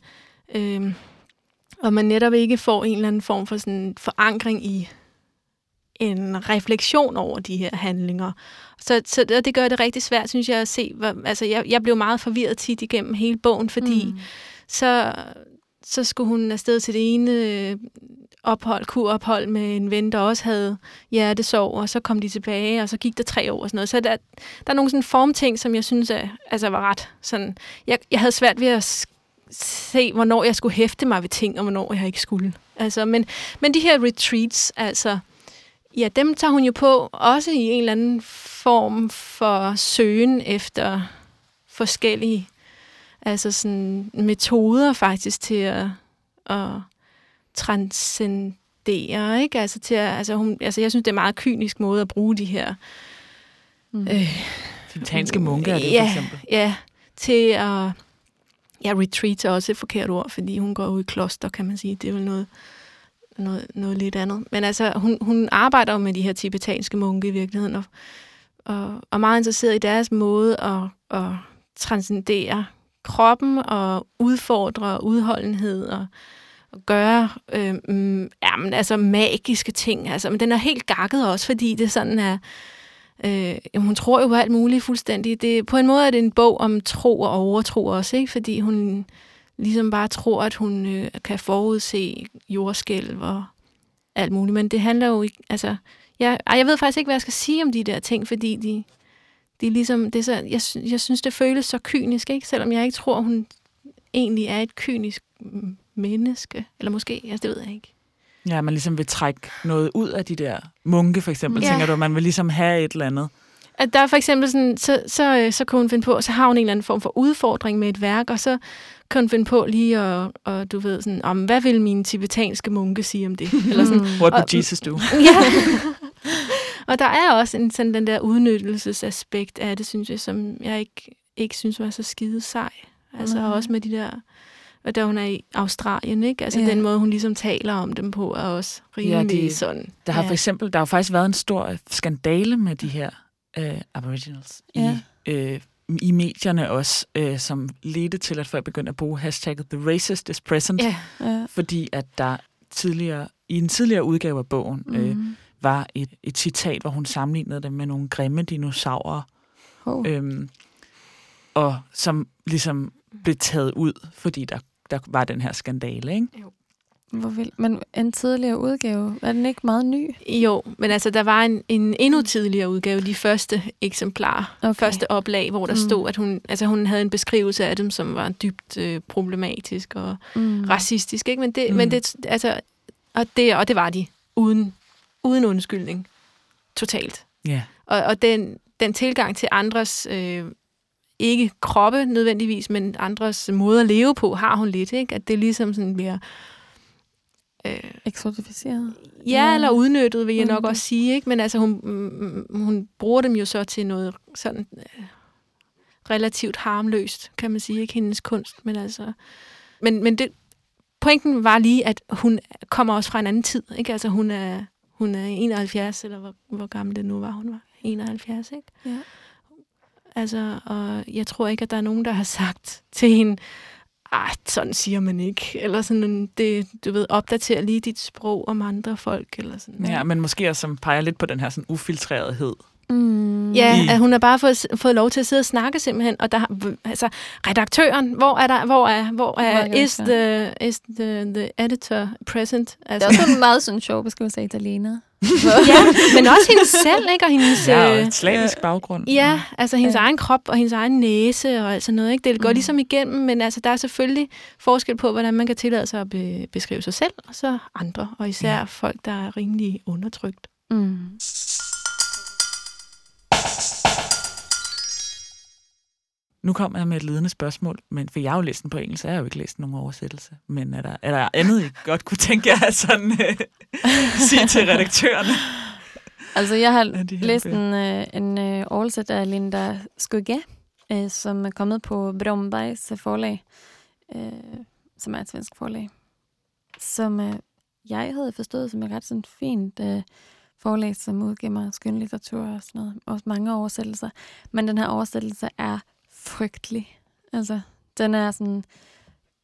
Speaker 2: Øh, og man netop ikke får en eller anden form for sådan forankring i en refleksion over de her handlinger. Så, så det, det gør det rigtig svært, synes jeg, at se. Hvor, altså, jeg, jeg blev meget forvirret tit igennem hele bogen, fordi mm. så, så skulle hun afsted til det ene øh, ophold, kurophold med en ven, der også havde hjertesorg, og så kom de tilbage, og så gik der tre år og sådan noget. Så der, der er nogle sådan formting, som jeg synes er, altså var ret sådan... Jeg, jeg havde svært ved at se, hvornår jeg skulle hæfte mig ved ting, og hvornår jeg ikke skulle. Altså, men, men de her retreats, altså... Ja, dem tager hun jo på, også i en eller anden form for søgen efter forskellige altså sådan metoder faktisk til at, at transcendere, ikke? Altså til at, altså, hun, altså jeg synes, det er en meget kynisk måde at bruge de her
Speaker 4: Mm.
Speaker 2: øh,
Speaker 3: Tibetanske munke er det
Speaker 2: ja,
Speaker 3: for eksempel.
Speaker 2: Ja, til at... Ja, retreat er også et forkert ord, fordi hun går ud i kloster, kan man sige. Det er vel noget, noget, noget lidt andet. Men altså, hun, hun arbejder jo med de her tibetanske munke i virkeligheden, og, og, og er meget interesseret i deres måde at, at transcendere kroppen og udfordre udholdenhed og, og gøre øh, ja, men, altså magiske ting. Altså, men den er helt gakket også, fordi det sådan er... Øh, hun tror jo på alt muligt fuldstændig. Det, på en måde er det en bog om tro og overtro også, ikke? fordi hun ligesom bare tror, at hun øh, kan forudse jordskælv og alt muligt. Men det handler jo ikke... Altså, jeg, jeg ved faktisk ikke, hvad jeg skal sige om de der ting, fordi de, de er ligesom... Det er så, jeg, jeg synes, det føles så kynisk, ikke? selvom jeg ikke tror, hun egentlig er et kynisk menneske. Eller måske, altså, det ved jeg ikke.
Speaker 3: Ja, man ligesom vil trække noget ud af de der munke, for eksempel.
Speaker 2: Ja.
Speaker 3: Tænker du, at man vil ligesom have et eller andet?
Speaker 2: At der er for eksempel sådan, så, så, øh, så kan hun finde på, så har hun en eller anden form for udfordring med et værk, og så kan hun finde på lige at, og du ved sådan, om hvad vil mine tibetanske munke sige om det? Eller sådan.
Speaker 3: What would Jesus do?
Speaker 2: ja. og der er også en, sådan den der udnyttelsesaspekt af det, synes jeg, som jeg ikke, ikke synes var så skide sej. Altså
Speaker 4: Nej.
Speaker 2: også med de der, og da hun er i Australien, ikke? Altså
Speaker 4: Ja.
Speaker 2: den måde, hun ligesom taler om dem på, er også rimelig
Speaker 3: de-
Speaker 2: sådan.
Speaker 3: Der har
Speaker 2: ja.
Speaker 3: for eksempel, der har faktisk været en stor skandale med de her øh, aboriginals
Speaker 4: Ja.
Speaker 3: i, øh, i medierne også, øh, som ledte til, at folk begyndte at bruge hashtagget The Racist is Present,
Speaker 2: Ja,
Speaker 4: Ja.
Speaker 3: fordi at der tidligere, i en tidligere udgave af bogen, mm. øh,
Speaker 4: Mm.
Speaker 3: Var et, et citat, hvor hun sammenlignede dem med nogle grimme dinosaurer,
Speaker 4: Hov.
Speaker 3: øhm, og som ligesom blev taget ud, fordi der, der var den her skandale, ikke?
Speaker 4: Hvor vil, men en tidligere udgave, er den ikke meget ny?
Speaker 2: Jo, men altså, der var en, en endnu tidligere udgave, de første eksemplarer,
Speaker 4: Okay.
Speaker 2: første oplag, hvor der
Speaker 4: Mm.
Speaker 2: mm. stod, at hun, altså, hun havde en beskrivelse af dem, som var dybt øh, problematisk og
Speaker 4: Mm.
Speaker 2: mm. racistisk. Ikke? Men, det,
Speaker 3: Mm.
Speaker 2: mm. men det, altså, og, det, og det var de, uden, uden undskyldning. Totalt.
Speaker 3: Ja.
Speaker 2: Og, og den, den tilgang til andres, øh, ikke kroppe nødvendigvis, men andres måde at leve på, har hun lidt. Ikke? At det ligesom sådan bliver... Øh,
Speaker 4: Eksotificeret.
Speaker 2: Ja, eller udnyttet, vil jeg nok også sige. Ikke? Men altså, hun, mm, hun bruger dem jo så til noget sådan øh, relativt harmløst, kan man sige. Ikke hendes kunst, men altså... Men, men det, pointen var lige, at hun kommer også fra en anden tid. Ikke? Altså, hun er, hun er 71, eller hvor, hvor gammel det nu var, hun var. 71, ikke?
Speaker 4: Ja.
Speaker 2: Altså, og jeg tror ikke, at der er nogen, der har sagt til hende, ah, sådan siger man ikke. Eller sådan, det, du ved, opdater lige dit sprog om andre folk, eller sådan.
Speaker 3: Ja, men måske også som peger lidt på den her sådan ufiltrerethed.
Speaker 4: Mm.
Speaker 2: Ja, at hun har bare fået, fået lov til at sidde og snakke simpelthen, og der, altså, redaktøren, hvor er der, hvor er, hvor er,
Speaker 4: Hvor
Speaker 2: is the, is the, the editor present?
Speaker 4: Det er
Speaker 2: Altså,
Speaker 4: også en meget sådan sjov beskrivelse af italiener.
Speaker 2: ja, men også hendes selv, ikke? Og hendes,
Speaker 3: Ja, og
Speaker 2: øh,
Speaker 3: et slavisk baggrund.
Speaker 2: Ja, altså hendes
Speaker 4: Ja.
Speaker 2: egen krop og hendes egen næse og alt sådan noget. Ikke? Det går
Speaker 4: Mm.
Speaker 2: ligesom igennem, men altså, der er selvfølgelig forskel på, hvordan man kan tillade sig at be- beskrive sig selv, og så andre, og især
Speaker 3: ja.
Speaker 2: folk, der er rimelig undertrykt.
Speaker 4: Mm.
Speaker 3: Nu kommer jeg med et ledende spørgsmål, men for jeg har jo læst den på engelsk, så jeg har jo ikke læst nogen oversættelse. Men er der, er der andet, I godt kunne tænke jer at sådan, øh, sige til redaktørerne?
Speaker 4: Altså, jeg har
Speaker 3: de
Speaker 4: læst
Speaker 3: bøger?
Speaker 4: en, øh, en øh, oversæt af Linda Skugge, øh, som er kommet på Brombergs forlag, øh, som er et svensk forlag, som øh, jeg havde forstået som et ret sådan fint øh, forlag, som udgiver mig skønlitteratur og sådan noget, også mange oversættelser. Men den her oversættelse er frygtelig. Altså, den er sådan...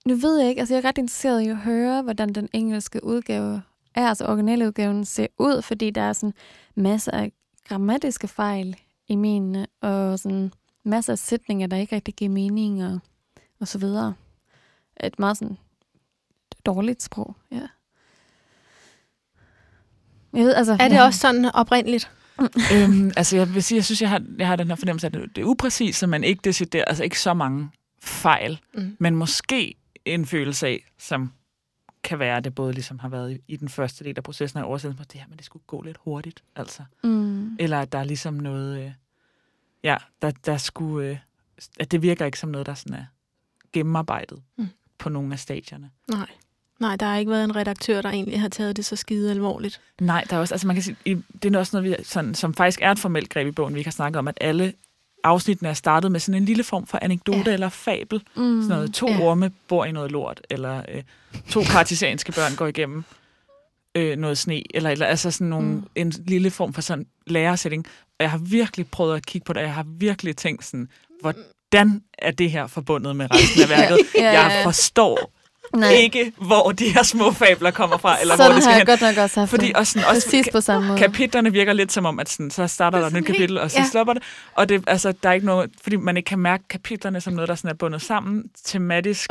Speaker 4: Nu ved jeg ikke, altså jeg er ret interesseret i at høre, hvordan den engelske udgave er, altså originaludgaven ser ud, fordi der er sådan masser af grammatiske fejl i mine, og sådan masser af sætninger, der ikke rigtig giver mening, og, og så videre. Et meget sådan dårligt sprog, ja. Jeg ved, altså,
Speaker 2: Er det
Speaker 4: ja.
Speaker 2: også sådan oprindeligt?
Speaker 3: øhm, altså, jeg vil sige, jeg synes, jeg har, jeg har den her fornemmelse, at det er upræcist, men ikke decideret, altså ikke så mange fejl,
Speaker 2: Mm.
Speaker 3: men måske en følelse af, som kan være, at det både ligesom har været i, i den første del af processen af oversættelsen, at det her, men det skulle gå lidt hurtigt, altså.
Speaker 4: Mm.
Speaker 3: Eller at der er ligesom noget, øh, ja, der, der skulle, øh, at det virker ikke som noget, der sådan er gennemarbejdet. Mm. på nogle af stadierne.
Speaker 2: Nej. Nej, der har ikke været en redaktør, der egentlig har taget det så skide alvorligt.
Speaker 3: Nej, der er også, altså man kan sige, det er også noget, vi, sådan, som faktisk er et formelt greb i bogen, vi ikke har snakket om, at alle afsnittene er startet med sådan en lille form for anekdote ja. Eller fabel.
Speaker 4: Mm.
Speaker 3: Sådan noget, to ja. Orme bor i noget lort, eller øh, to partisanske børn går igennem øh, noget sne, eller, eller altså sådan nogle, mm.
Speaker 4: Mm.
Speaker 3: en lille form for sådan lærersætning. Og jeg har virkelig prøvet at kigge på det, og jeg har virkelig tænkt sådan, hvordan er det her forbundet med resten af værket?
Speaker 4: Ja, ja,
Speaker 3: Jeg forstår
Speaker 4: Nej.
Speaker 3: ikke, hvor de her små fabler kommer fra, eller
Speaker 4: Sådan
Speaker 3: hvor det skal
Speaker 4: har
Speaker 3: hen.
Speaker 4: jeg godt nok også haft
Speaker 3: Fordi
Speaker 4: det.
Speaker 3: også, sådan, også
Speaker 4: Præcis på samme måde.
Speaker 3: kapitlerne virker lidt som om, at sådan, så starter der et nyt kapitel, og så
Speaker 2: ja.
Speaker 3: slupper det. Og det, altså, der er ikke noget, fordi man ikke kan mærke kapitlerne som noget, der sådan er bundet sammen. Tematisk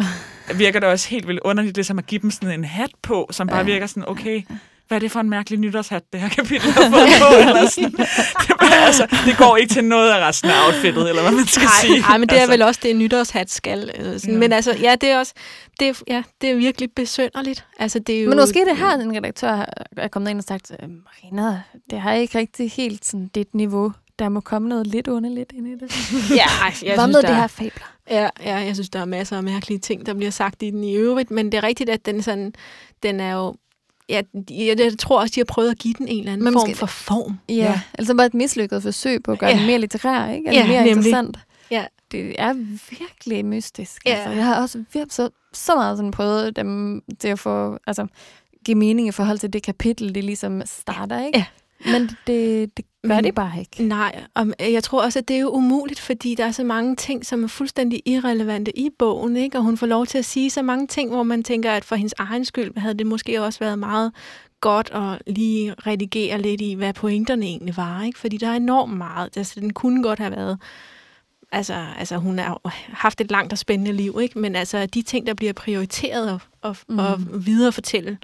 Speaker 3: virker det også helt vildt underligt, det som at give dem sådan en hat på, som bare
Speaker 4: Ja.
Speaker 3: virker sådan, okay, hvad er det for en mærkelig nytårshat, det her kapitel har fået på? Eller sådan. Det, altså, det går ikke til noget af resten af outfittet, eller hvad man skal sige.
Speaker 2: Nej, men det er
Speaker 3: altså,
Speaker 2: vel også det, nytårshat skal. øh, Sådan.
Speaker 3: Ja.
Speaker 2: Men altså, ja, det er også, det er, ja, det er virkelig besønderligt. Altså, det er jo,
Speaker 4: Men måske det her, en redaktør har- er kommet ind og sagt, øh, Marina, det har ikke rigtig helt sådan dit niveau, der må komme noget lidt underligt ind i det.
Speaker 2: Ja, ej, jeg
Speaker 4: Hvad
Speaker 2: synes,
Speaker 4: med
Speaker 2: der,
Speaker 4: det her fabler?
Speaker 2: Ja, ja, jeg synes, der er masser af mærkelige ting, der bliver sagt i den i øvrigt, men det er rigtigt, at den, sådan, den er jo... Ja, jeg, jeg tror også, de har prøvet at give den en eller anden
Speaker 4: Men
Speaker 2: form
Speaker 4: måske-
Speaker 2: for form.
Speaker 4: Ja,
Speaker 3: Ja.
Speaker 4: altså bare et mislykket forsøg på at gøre
Speaker 2: ja.
Speaker 4: den mere litterær, ikke? Eller
Speaker 2: Ja,
Speaker 4: mere
Speaker 2: nemlig.
Speaker 4: interessant.
Speaker 2: Ja.
Speaker 4: Det er virkelig mystisk.
Speaker 2: Ja.
Speaker 4: Altså, jeg har også virkelig så, så meget sådan prøvet dem til at få, altså, give mening i forhold til det kapitel, det ligesom starter, ikke?
Speaker 2: Ja.
Speaker 4: Men det, det gør
Speaker 2: Men-
Speaker 4: det bare ikke.
Speaker 2: Nej, og jeg tror også, at det er jo umuligt, fordi der er så mange ting, som er fuldstændig irrelevante i bogen, ikke? og hun får lov til at sige så mange ting, hvor man tænker, at for hendes egen skyld havde det måske også været meget godt at lige redigere lidt i, hvad pointerne egentlig var, ikke? fordi der er enormt meget. Altså, den kunne godt have været Altså, altså hun har haft et langt og spændende liv, ikke? men altså de ting, der bliver prioriteret og, og, mm. og viderefortælle,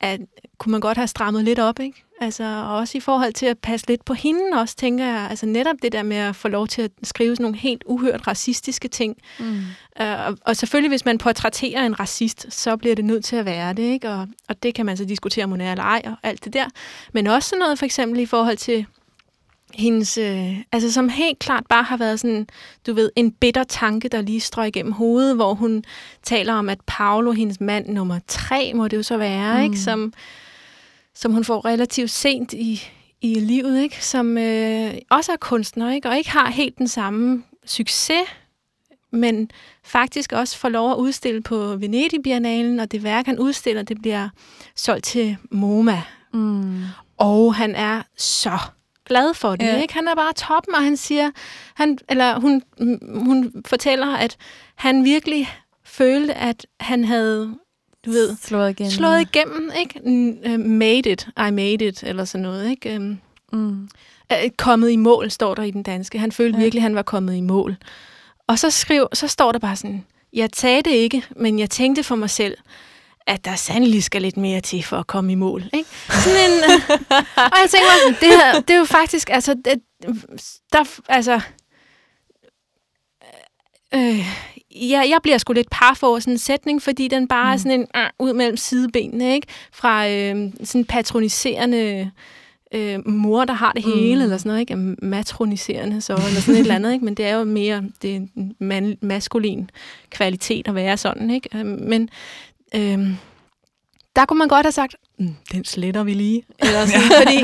Speaker 2: at, kunne man godt have strammet lidt op, ikke? Altså, og også i forhold til at passe lidt på hende også, tænker jeg. Altså netop det der med at få lov til at skrive sådan nogle helt uhørt racistiske ting.
Speaker 4: Mm.
Speaker 2: Uh, og, og selvfølgelig, hvis man portrætterer en racist, så bliver det nødt til at være det, ikke? Og, og det kan man så diskutere, om hun er eller ej, og alt det der. Men også sådan noget for eksempel i forhold til hendes, øh, altså som helt klart bare har været sådan, du ved, en bitter tanke, der lige strøg igennem hovedet, hvor hun taler om, at Paolo, hendes mand nummer tre, må det jo så være, mm. ikke? Som, som hun får relativt sent i, i livet, ikke? Som øh, også er kunstner, ikke? Og ikke har helt den samme succes, men faktisk også får lov at udstille på Venedig Biennalen, og det værk, han udstiller, det bliver solgt til MoMA.
Speaker 4: Mm.
Speaker 2: Og han er så glad for det,
Speaker 4: Ja.
Speaker 2: ikke? Han er bare toppen, og han siger, han, eller hun, hun fortæller, at han virkelig følte, at han havde, du ved,
Speaker 4: Slået igen.
Speaker 2: slået igennem, ikke? Øh, Made it, I made it, eller sådan noget, ikke? Øhm,
Speaker 4: Mm.
Speaker 2: øh, kommet i mål, står der i den danske. Han følte
Speaker 4: Ja.
Speaker 2: virkelig, at han var kommet i mål. Og så, skriv, så står der bare sådan, jeg sagde det ikke, men jeg tænkte for mig selv, at der sandelig skal lidt mere til for at komme i mål. Ikke? Sådan en, øh, og jeg tænker sådan, det, her, det er jo faktisk, altså, det, der, altså, øh, ja, jeg bliver sgu lidt par for sådan en sætning, fordi den bare mm. er sådan en øh, ud mellem sidebenene, ikke? Fra øh, sådan en patroniserende øh, mor, der har det hele,
Speaker 4: Mm.
Speaker 2: eller sådan noget, ikke? Matroniserende, så, eller sådan et eller andet, ikke? Men det er jo mere det er en man, maskulin kvalitet at være sådan, ikke? Øh, Men øh, der kunne man godt have sagt, mm, den sletter vi lige. Eller sådan, fordi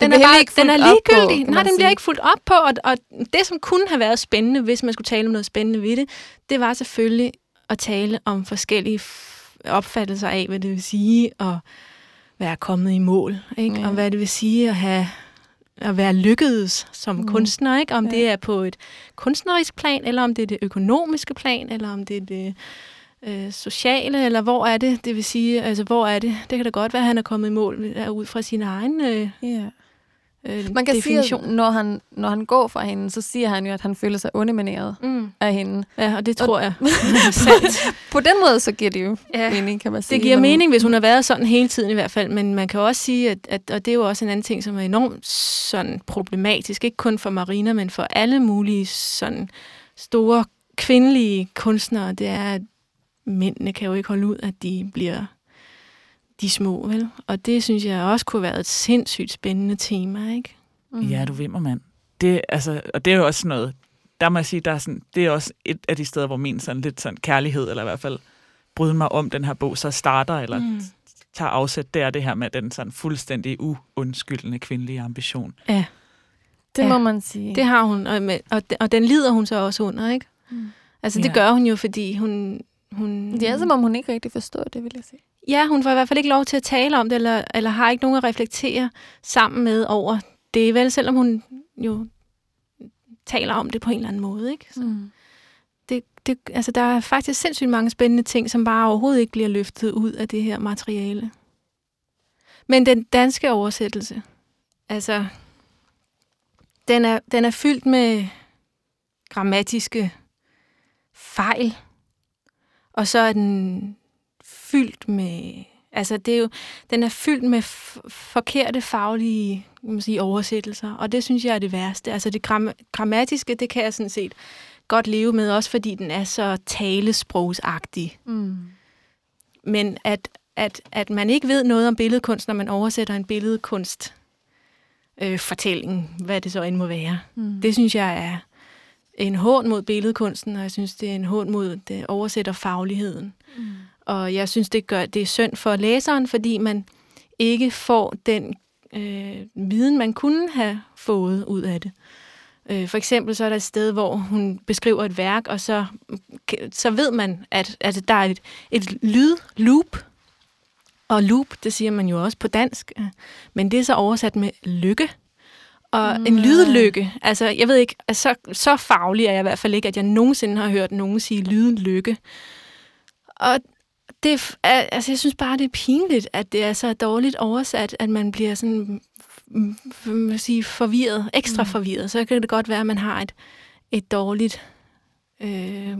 Speaker 2: den er,
Speaker 4: bliver
Speaker 2: bare,
Speaker 4: ikke
Speaker 2: den er
Speaker 4: på,
Speaker 2: ligegyldig.
Speaker 4: kan
Speaker 2: Nej, den bliver
Speaker 4: sige.
Speaker 2: ikke fuldt op på, og, og det, som kunne have været spændende, hvis man skulle tale om noget spændende ved det, det var selvfølgelig at tale om forskellige opfattelser af, hvad det vil sige at være kommet i mål, ikke?
Speaker 4: Ja.
Speaker 2: og hvad det vil sige at have at være lykkedes som
Speaker 4: Mm.
Speaker 2: mm. kunstner, ikke? om
Speaker 4: ja.
Speaker 2: det er på et kunstnerisk plan, eller om det er det økonomiske plan, eller om det er det øh, sociale, eller hvor er det, det vil sige, altså hvor er det, det kan da godt være, at han er kommet i mål ud fra sin egen øh,
Speaker 4: Ja.
Speaker 2: øh,
Speaker 4: Man kan
Speaker 2: definition.
Speaker 4: sige, at når han, når han går fra hende, så siger han jo, at han føler sig undermineret
Speaker 2: Mm.
Speaker 4: af hende.
Speaker 2: Ja, og det tror jeg er sandt.
Speaker 4: På den måde, så giver det jo
Speaker 2: Ja.
Speaker 4: mening, kan man sige.
Speaker 2: Det giver
Speaker 4: men-
Speaker 2: mening, hvis hun har været sådan hele tiden i hvert fald, men man kan også sige, at, at og det er jo også en anden ting, som er enormt sådan problematisk, ikke kun for Marina, men for alle mulige sådan store kvindelige kunstnere, det er, at mændene kan jo ikke holde ud, at de bliver de små, vel? Og det synes jeg også kunne være et sindssygt spændende tema, ikke?
Speaker 4: Mm.
Speaker 3: Ja, du vimmer, mand. Det, altså, og det er jo også sådan noget, der må jeg sige, der er sådan, det er også et af de steder, hvor min sådan lidt sådan kærlighed, eller i hvert fald bryde mig om den her bog, så starter, eller mm. tager afsæt, det er det her med den sådan fuldstændig uundskyldende kvindelige ambition.
Speaker 2: Ja,
Speaker 4: Det
Speaker 2: Ja.
Speaker 4: må man sige.
Speaker 2: det har hun, og, med, og, og den lider hun så også under, ikke?
Speaker 4: Mm.
Speaker 2: Altså, det
Speaker 3: Ja.
Speaker 2: gør hun jo, fordi hun... hun
Speaker 4: Det er som om, hun ikke rigtig forstår det, vil jeg sige.
Speaker 2: Ja, hun får i hvert fald ikke lov til at tale om det, eller, eller har ikke nogen at reflektere sammen med over det, vel, selvom hun jo taler om det på en eller anden måde, ikke? Så
Speaker 4: Mm.
Speaker 2: det, det, altså, der er faktisk sindssygt mange spændende ting, som bare overhovedet ikke bliver løftet ud af det her materiale. Men den danske oversættelse, altså, den er, den er fyldt med grammatiske fejl, og så er den fyldt med, altså det er jo, den er fyldt med forkerte faglige man sige, oversættelser, og det synes jeg er det værste. Altså det gram- grammatiske, det kan jeg sådan set godt leve med, også fordi den er så talesprogsagtig.
Speaker 4: Mm.
Speaker 2: Men at, at, at man ikke ved noget om billedkunst, når man oversætter en billedkunst øh, fortælling, hvad det så end må være.
Speaker 4: Mm.
Speaker 2: Det synes jeg er en hån mod billedkunsten, og jeg synes, det er en hån mod det oversætter fagligheden.
Speaker 4: Mm.
Speaker 2: Og jeg synes, det gør det er synd for læseren, fordi man ikke får den øh, viden, man kunne have fået ud af det. Øh, for eksempel så er der et sted, hvor hun beskriver et værk, og så, så ved man, at, at der er et, et lydloop. Og loop, det siger man jo også på dansk, øh, men det er så oversat med lykke. Og en
Speaker 4: Nej.
Speaker 2: lydlykke, altså jeg ved ikke, altså, så, så faglig er jeg i hvert fald ikke, at jeg nogensinde har hørt nogen sige lydlykke. Og det er, altså, jeg synes bare, det er pinligt, at det er så dårligt oversat, at man bliver sådan mm, man vil sige, forvirret, ekstra
Speaker 4: Mm.
Speaker 2: mm. forvirret. Så kan det godt være, at man har et, et dårligt øh,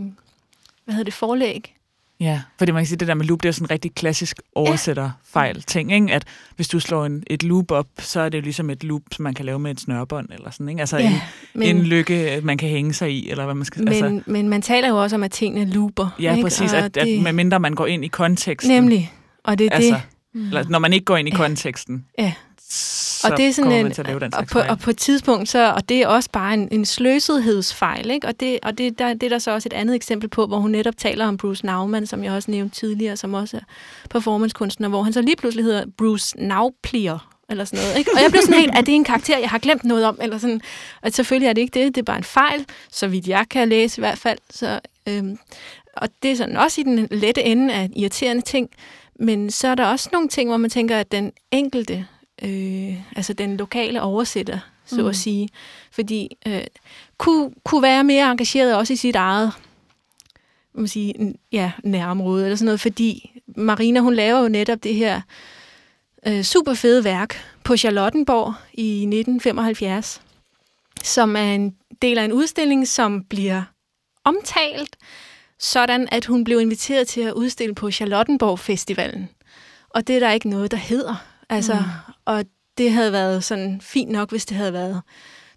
Speaker 2: hvad hedder det, forlæg.
Speaker 3: Ja, fordi man kan sige, det der med loop, det er sådan en rigtig klassisk oversætterfejl ting, ikke? At hvis du slår en, et loop op, så er det jo ligesom et loop, som man kan lave med et snørbånd, eller sådan, ikke? Altså en,
Speaker 2: men,
Speaker 3: en lykke, man kan hænge sig i, eller hvad man skal...
Speaker 2: men,
Speaker 3: altså,
Speaker 2: men man taler jo også om, at tingene looper.
Speaker 3: ja,
Speaker 2: ikke?
Speaker 3: præcis,
Speaker 2: Og
Speaker 3: at, at
Speaker 2: det-
Speaker 3: medmindre man går ind i konteksten.
Speaker 2: Nemlig. Og det er
Speaker 3: Altså,
Speaker 2: det.
Speaker 4: Mm.
Speaker 3: eller, når man ikke går ind i
Speaker 2: Ja.
Speaker 3: konteksten,
Speaker 2: Ja.
Speaker 3: Så
Speaker 2: og det er sådan en,
Speaker 3: man til at lave den
Speaker 2: og,
Speaker 3: slags
Speaker 2: på,
Speaker 3: fejl.
Speaker 2: og på et tidspunkt, så, og det er også bare en, en sløsethedsfejl, ikke? og, det, og det, der, det er der så også et andet eksempel på, hvor hun netop taler om Bruce Nauman, som jeg også nævnte tidligere, som også er performancekunstner, hvor han så lige pludselig hedder Bruce Nauplier, eller sådan noget. Ikke? Og jeg blev sådan helt, er det en karakter, jeg har glemt noget om? Eller sådan. Og selvfølgelig er det ikke det, det er bare en fejl, så vidt jeg kan læse i hvert fald. Så, øhm, og det er sådan også i den lette ende af irriterende ting, men så er der også nogle ting, hvor man tænker, at den enkelte, øh, altså den lokale oversætter, så
Speaker 4: Mm.
Speaker 2: at sige, fordi øh, kunne, kunne være mere engageret også i sit eget man sige, ja, nærområde eller sådan noget, fordi Marina, hun laver jo netop det her øh, super fede værk på Charlottenborg i 1975, som er en del af en udstilling, som bliver omtalt, sådan at hun blev inviteret til at udstille på Charlottenborg Festivalen. Og det er der ikke noget, der hedder. Altså,
Speaker 4: Mm.
Speaker 2: Og det havde været sådan fint nok, hvis det havde været,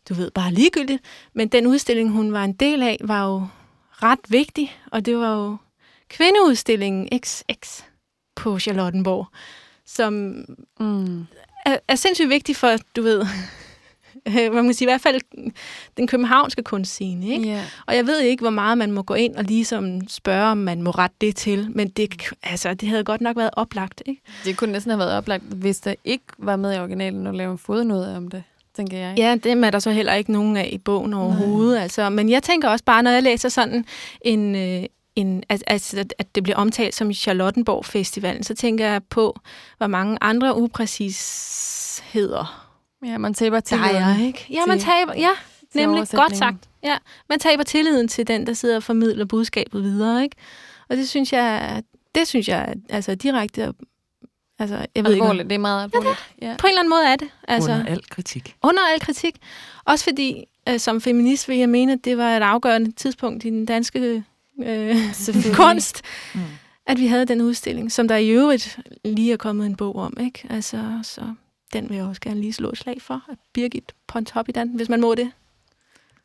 Speaker 2: du ved, bare ligegyldigt. Men den udstilling, hun var en del af, var jo ret vigtig, og det var jo kvindeudstillingen XX på Charlottenborg, som
Speaker 4: Mm.
Speaker 2: er, er sindssygt vigtig for, du ved, hvad man kan sige, i hvert fald den københavnske kunstscene, ikke?
Speaker 4: Ja.
Speaker 2: Og jeg ved ikke, hvor meget man må gå ind og ligesom spørge, om man må rette det til, men det, altså, det havde godt nok været oplagt, ikke?
Speaker 4: Det kunne næsten have været oplagt, hvis der ikke var med i originalen og lave en fodnote om det, tænker jeg.
Speaker 2: Ja, dem er der så heller ikke nogen af i bogen overhovedet. Altså, men jeg tænker også bare, når jeg læser sådan en, øh, en at, altså, at det bliver omtalt som Charlottenborg Festivalen, så tænker jeg på, hvor mange andre upræcisheder
Speaker 4: Ja, man taber til
Speaker 2: der er, ikke? Ja, man taber, ja, nemlig, godt sagt. Ja, man taber tilliden til den, der sidder og formidler budskabet videre, ikke? Og det synes jeg, det synes jeg, er, altså direkte, altså, jeg ved ikke,
Speaker 4: Alvorligt, det er meget alvorligt. Ja,
Speaker 2: på en eller anden måde er det. Altså,
Speaker 3: Under al kritik.
Speaker 2: under al kritik. Også fordi, øh, som feminist vil jeg mene, at det var et afgørende tidspunkt i den danske øh, kunst,
Speaker 3: Mm.
Speaker 2: at vi havde den udstilling, som der i øvrigt lige er kommet en bog om. Ikke? Altså, så den vil jeg også gerne lige slå et slag for. At Birgit Pontoppidan, hvis man må det.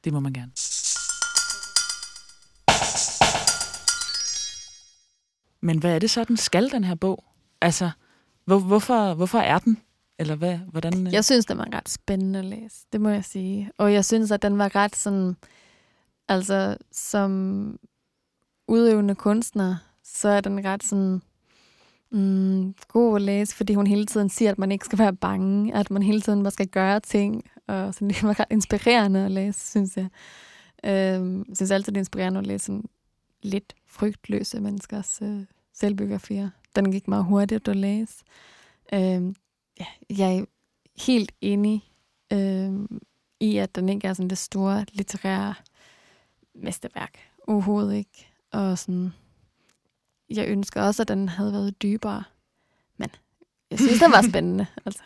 Speaker 3: Det må man gerne. Men hvad er det så, den skal, den her bog? Altså, hvor, hvorfor, hvorfor er den? Eller hvad, hvordan... øh?
Speaker 4: Jeg synes, den var ret spændende at læse, det må jeg sige. Og jeg synes, at den var ret sådan, altså som udøvende kunstner, så er den ret sådan mm, god at læse, fordi hun hele tiden siger, at man ikke skal være bange, at man hele tiden man skal gøre ting, og sådan, det var ret inspirerende at læse, synes jeg. Øhm, jeg synes altid, det er inspirerende at læse sådan lidt frygtløse menneskers øh, selvbiografier. Den gik meget hurtigt at læse. Øhm, ja, jeg er helt enig øh, i, at den ikke er sådan det store litterære mesterværk. Overhovedet ikke. Og sådan, jeg ønsker også, at den havde været dybere. Men jeg synes, den var spændende. Altså.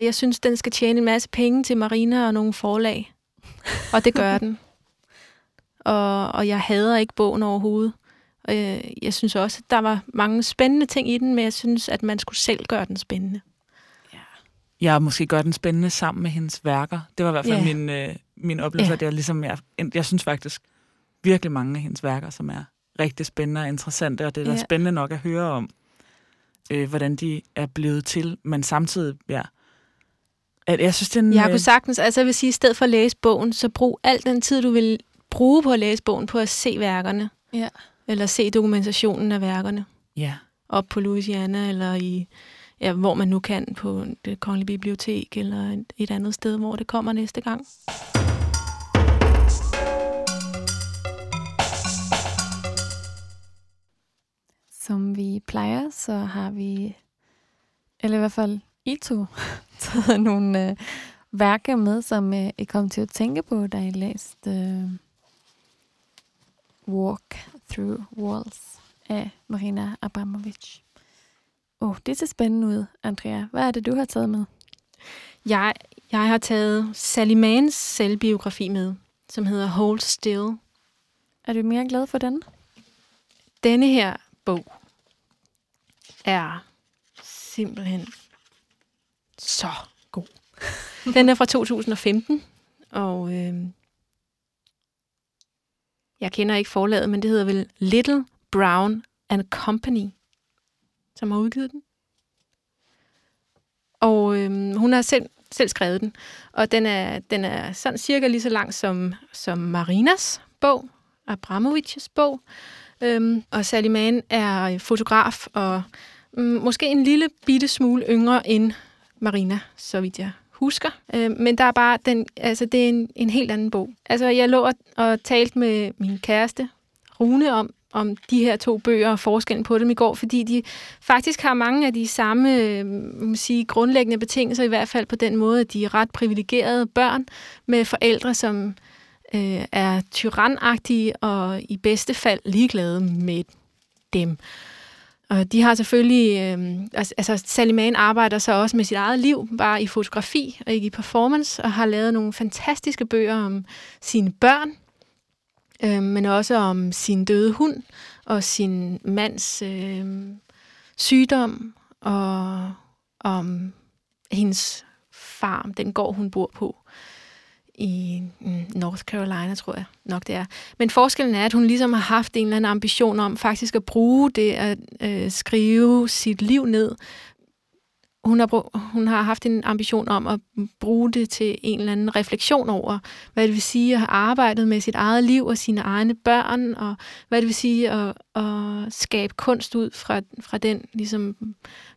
Speaker 2: Jeg synes, den skal tjene en masse penge til Marina og nogle forlag. Og det gør den. Og, og jeg hader ikke bogen overhovedet. Og jeg, jeg synes også, at der var mange spændende ting i den, men jeg synes, at man skulle selv gøre den spændende.
Speaker 3: Jeg måske gør den spændende sammen med hendes værker. Det var i hvert fald
Speaker 2: Ja.
Speaker 3: min, øh, min oplevelse.
Speaker 2: Ja.
Speaker 3: Yeah. Det er ligesom, jeg, jeg synes faktisk virkelig mange af hendes værker, som er rigtig spændende og interessante, og det er da
Speaker 4: Ja.
Speaker 3: spændende nok at høre om, øh, hvordan de er blevet til, men samtidig ja, At Jeg synes, den,
Speaker 2: Jeg
Speaker 3: øh,
Speaker 2: kunne sagtens, altså jeg vil sige, i stedet for at læse bogen, så brug al den tid, du vil bruge på at læse bogen, på at se værkerne,
Speaker 4: Ja.
Speaker 2: eller se dokumentationen af værkerne,
Speaker 3: Ja,
Speaker 2: op på Louisiana, eller i, ja, hvor man nu kan, på det kongelige bibliotek, eller et andet sted, hvor det kommer næste gang.
Speaker 4: Som vi plejer, så har vi, eller i hvert fald I to, taget nogle øh, værker med, som øh, I kom til at tænke på, da I læste øh, Walk Through Walls af Marina Abramovic. Åh, oh, det ser spændende ud, Andrea. Hvad er det, du har taget med?
Speaker 2: Jeg, jeg har taget Sally Mans selvbiografi med, som hedder Hold Still.
Speaker 4: Er du mere glad for den?
Speaker 2: Denne her bog er simpelthen så god. Den er fra 2015, og øh, jeg kender ikke forlaget, men det hedder vel Little Brown and Company, som har udgivet den. Og øh, hun har selv, selv skrevet den, og den er, den er sådan cirka lige så lang som, som Marinas bog, Abramovics bog. Øhm, og Sally Mann er øh, fotograf og mm, måske en lille bitte smule yngre end Marina, så vidt jeg husker. Øhm, men der er bare den, altså det er en, en helt anden bog. Altså jeg lå og, og talte med min kæreste Rune om om de her to bøger og forskellen på dem i går, fordi de faktisk har mange af de samme øh, sige, grundlæggende betingelser, i hvert fald på den måde, at de er ret privilegerede børn med forældre, som øh, er tyrannagtige og i bedste fald ligeglade med dem. Og de har selvfølgelig, øh, altså, Saliman arbejder så også med sit eget liv, bare i fotografi og ikke i performance, og har lavet nogle fantastiske bøger om sine børn, øh, men også om sin døde hund og sin mands øh, sygdom og om hendes farm, den gård hun bor på i mm, North Carolina, tror jeg nok det er. Men forskellen er, at hun ligesom har haft en eller anden ambition om faktisk at bruge det at øh, skrive sit liv ned. Hun har, brug, hun har haft en ambition om at bruge det til en eller anden refleksion over, hvad det vil sige at have arbejdet med sit eget liv og sine egne børn, og hvad det vil sige at, at skabe kunst ud fra, fra den ligesom,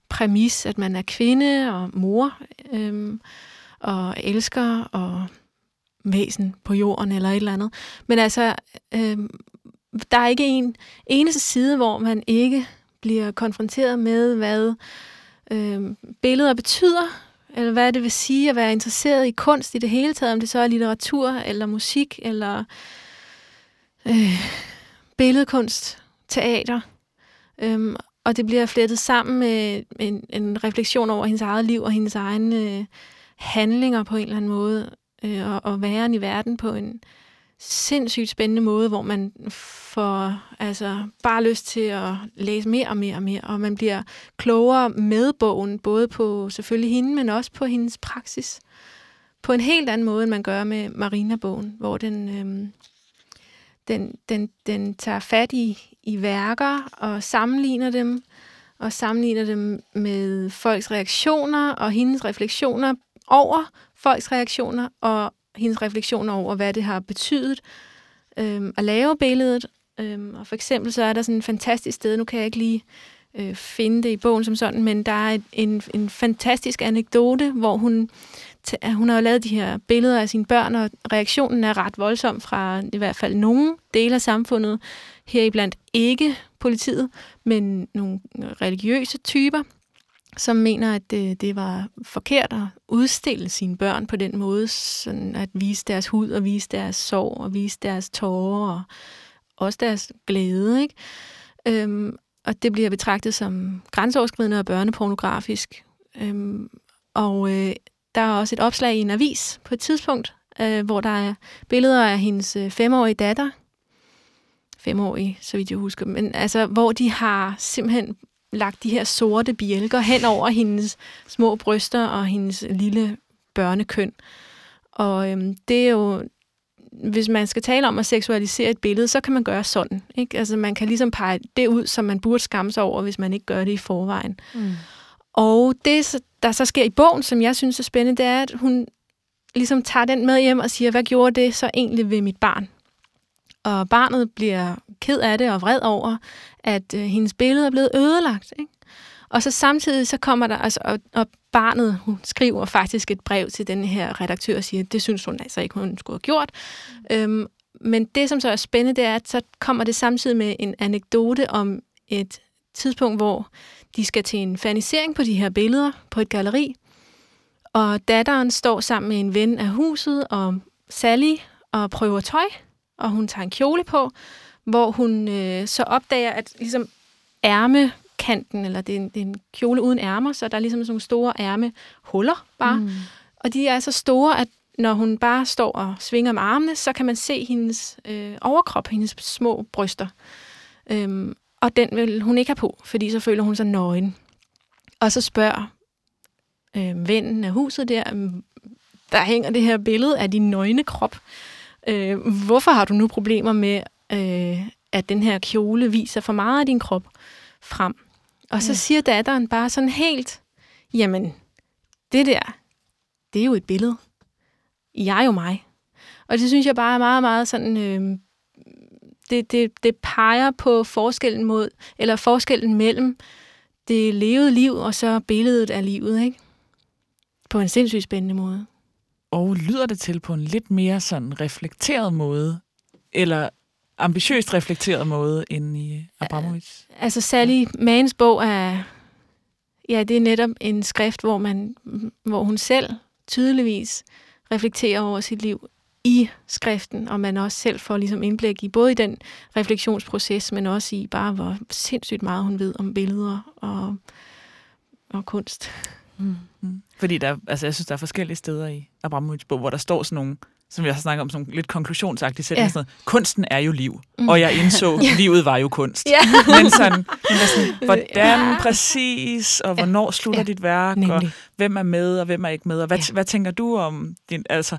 Speaker 2: præmis, at man er kvinde og mor, øhm, og elsker og væsen på jorden eller et eller andet. Men altså, øh, der er ikke en eneste side, hvor man ikke bliver konfronteret med, hvad øh, billeder betyder, eller hvad det vil sige at være interesseret i kunst i det hele taget, om det så er litteratur, eller musik, eller øh, billedkunst, teater. Øhm, og det bliver flettet sammen med en, en refleksion over hendes eget liv og hendes egne øh, handlinger på en eller anden måde øh, og, og væren i verden på en sindssygt spændende måde, hvor man får altså, bare lyst til at læse mere og mere og mere, og man bliver klogere med bogen, både på selvfølgelig hende, men også på hendes praksis. På en helt anden måde, end man gør med Marina-bogen, hvor den, øh, den, den, den tager fat i, i værker og sammenligner dem, og sammenligner dem med folks reaktioner og hendes refleksioner over folks reaktioner og hendes refleksioner over, hvad det har betydet øhm, at lave billedet. Øhm, og for eksempel så er der sådan et fantastisk sted, nu kan jeg ikke lige øh, finde det i bogen som sådan, men der er et, en, en fantastisk anekdote, hvor hun, t- hun har jo lavet de her billeder af sine børn, og reaktionen er ret voldsom fra i hvert fald nogle dele af samfundet, heriblandt ikke politiet, men nogle religiøse typer, som mener, at det, det var forkert at udstille sine børn på den måde, sådan at vise deres hud og vise deres sorg og vise deres tårer og også deres glæde. Ikke? Øhm, og det bliver betragtet som grænseoverskridende og børnepornografisk. Øhm, og øh, der er også et opslag i en avis på et tidspunkt, øh, hvor der er billeder af hendes øh, femårige datter, femårige, så vidt jeg husker, men altså, hvor de har simpelthen lagt de her sorte bjælker hen over hendes små bryster og hendes lille børnekøn. Og øhm, det er jo, hvis man skal tale om at seksualisere et billede, så kan man gøre sådan. Ikke? Altså man kan ligesom pege det ud, som man burde skamme sig over, hvis man ikke gør det i forvejen.
Speaker 4: Mm.
Speaker 2: Og det, der så sker i bogen, som jeg synes er spændende, det er, at hun ligesom tager den med hjem og siger, hvad gjorde det så egentlig ved mit barn? Og barnet bliver ked af det og vred over, at øh, hendes billede er blevet ødelagt. Ikke? Og så samtidig så kommer der, altså, og, og barnet, hun skriver faktisk et brev til den her redaktør og siger, at det synes hun altså ikke, hun skulle have gjort. Mm. Øhm, men det, som så er spændende, det er, at så kommer det samtidig med en anekdote om et tidspunkt, hvor de skal til en fanisering på de her billeder på et galleri. Og datteren står sammen med en ven af huset og Sally og prøver tøj, og hun tager en kjole på, hvor hun øh, så opdager, at ligesom ærmekanten, eller det er, en, det er en kjole uden ærmer, så der er ligesom sådan nogle store ærmehuller bare. Mm. Og de er så store, at når hun bare står og svinger med armene, så kan man se hendes øh, overkrop, hendes små bryster. Øhm, og den vil hun ikke have på, fordi så føler hun sig nøgen. Og så spørger øh, vennen af huset der, øhm, der hænger det her billede af din nøgne krop. Øh, hvorfor har du nu problemer med, øh, at den her kjole viser for meget af din krop frem? Og så
Speaker 4: Ja.
Speaker 2: siger datteren bare sådan helt, jamen, det der, det er jo et billede. Jeg er jo mig. Og det synes jeg bare er meget, meget sådan... Øh, det, det, det peger på forskellen mod, eller forskellen mellem det levede liv og så billedet af livet, ikke? På en sindssygt spændende måde.
Speaker 3: Og lyder det til på en lidt mere sådan reflekteret måde, eller ambitiøst reflekteret måde, end i Abramovic?
Speaker 2: Altså Sally Mans bog er, ja, det er netop en skrift, hvor, man, hvor hun selv tydeligvis reflekterer over sit liv i skriften, og man også selv får ligesom indblik i både i den refleksionsproces, men også i bare, hvor sindssygt meget hun ved om billeder og, og kunst.
Speaker 4: Mm.
Speaker 3: Mm. Fordi der, altså, jeg synes, der er forskellige steder i Abramovic bog, hvor der står sådan nogle, som jeg har snakket om, nogle lidt konklusionsagtige sætninger.
Speaker 2: Ja.
Speaker 3: Ja. Sådan noget, Kunsten er jo liv,
Speaker 2: Mm.
Speaker 3: og jeg indså,
Speaker 2: Ja.
Speaker 3: at livet var jo kunst.
Speaker 2: Ja.
Speaker 3: Men sådan, sådan hvordan
Speaker 2: Ja.
Speaker 3: præcis, og hvornår slutter
Speaker 2: Ja.
Speaker 3: dit værk, og
Speaker 2: Nemlig.
Speaker 3: hvem er med, og hvem er ikke med, og hvad,
Speaker 2: Ja.
Speaker 3: ja. hvad tænker du om din, altså,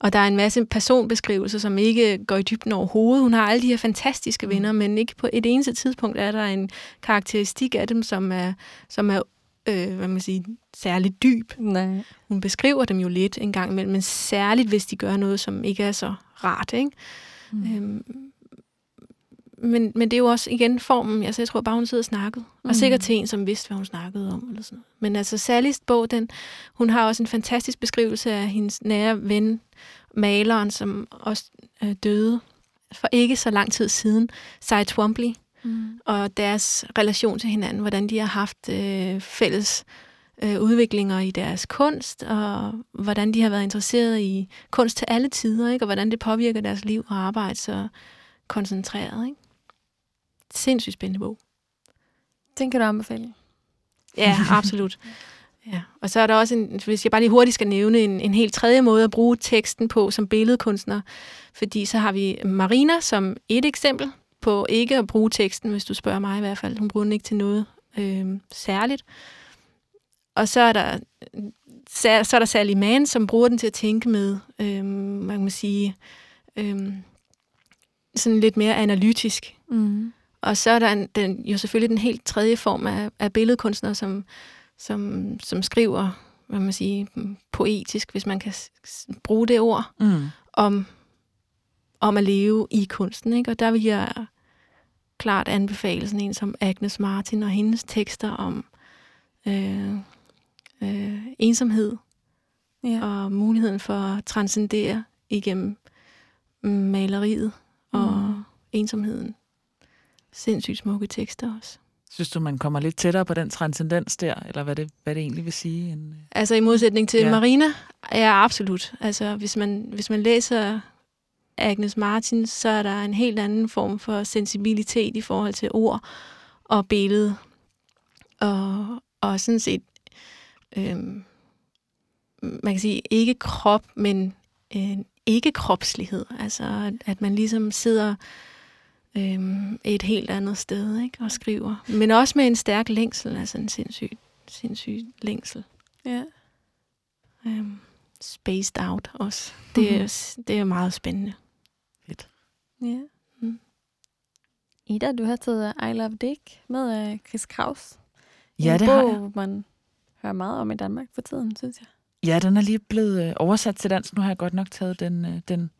Speaker 2: Og der er en masse personbeskrivelser, som ikke går i dybden overhovedet. Hun har alle de her fantastiske
Speaker 3: Mm.
Speaker 2: venner, men ikke på et eneste tidspunkt er der en karakteristik af dem, som er, som er øh, hvad man siger, særligt dyb.
Speaker 4: Nej.
Speaker 2: Hun beskriver dem jo lidt en gang imellem, men særligt hvis de gør noget, som ikke er så rart. Ikke?
Speaker 4: Mm.
Speaker 2: Øhm, men, men det er jo også igen formen. Altså, jeg tror bare, hun sidder og snakkede. Mm. Og sikkert til en, som vidste, hvad hun snakkede om. Eller sådan noget. Men altså, Sallys bog, den, hun har også en fantastisk beskrivelse af hendes nære ven, maleren, som også øh, døde for ikke så lang tid siden, Cy Twombly,
Speaker 4: Mm.
Speaker 2: og deres relation til hinanden, hvordan de har haft øh, fælles øh, udviklinger i deres kunst, og hvordan de har været interesseret i kunst til alle tider, ikke? og hvordan det påvirker deres liv og arbejde så koncentreret. Ikke? Sindssygt spændende bog.
Speaker 4: Den kan du anbefale.
Speaker 2: Ja, absolut. Ja. Og så er der også, en, hvis jeg bare lige hurtigt skal nævne, en, en helt tredje måde at bruge teksten på som billedkunstner. Fordi så har vi Marina som et eksempel på ikke at bruge teksten, hvis du spørger mig i hvert fald. Hun bruger den ikke til noget øh, særligt. Og så er der så er der Sally Mann, som bruger den til at tænke med, øh, man kan sige, øh, sådan lidt mere analytisk.
Speaker 4: Mm.
Speaker 2: Og så er der en, den, jo selvfølgelig den helt tredje form af, af billedkunstnere, som, som, som skriver, hvad man sige, poetisk, hvis man kan bruge det ord,
Speaker 3: mm,
Speaker 2: om, om at leve i kunsten. Ikke? Og der vil jeg klart anbefale sådan en som Agnes Martin og hendes tekster om øh, øh, ensomhed
Speaker 4: Ja.
Speaker 2: og muligheden for at transcendere igennem maleriet og
Speaker 4: Mm.
Speaker 2: ensomheden. Sindssygt smukke tekster også.
Speaker 3: synes du, man kommer lidt tættere på den transcendens der, eller hvad det, hvad det egentlig vil sige? En,
Speaker 2: Altså i modsætning til
Speaker 3: ja.
Speaker 2: Marina, ja absolut. Altså hvis man, hvis man læser Agnes Martin, så er der en helt anden form for sensibilitet i forhold til ord og billede. Og, og sådan set, øhm, man kan sige, ikke krop, men øh, ikke kropslighed. Altså at, man ligesom sidder øhm, et helt andet sted ikke, og skriver. Men også med en stærk længsel, altså en sindssyg, sindssyg længsel.
Speaker 4: ja.
Speaker 2: Øhm, spaced out også. Det er, det er meget spændende.
Speaker 4: Ja.
Speaker 2: Mm.
Speaker 4: Ida, du har taget I Love Dick med af Chris Kraus.
Speaker 3: Ja,
Speaker 4: en
Speaker 3: det har
Speaker 4: bog, man hører meget om i Danmark for tiden, synes jeg.
Speaker 3: Ja, den er lige blevet øh, oversat til dansk. Nu har jeg godt nok taget den, øh, den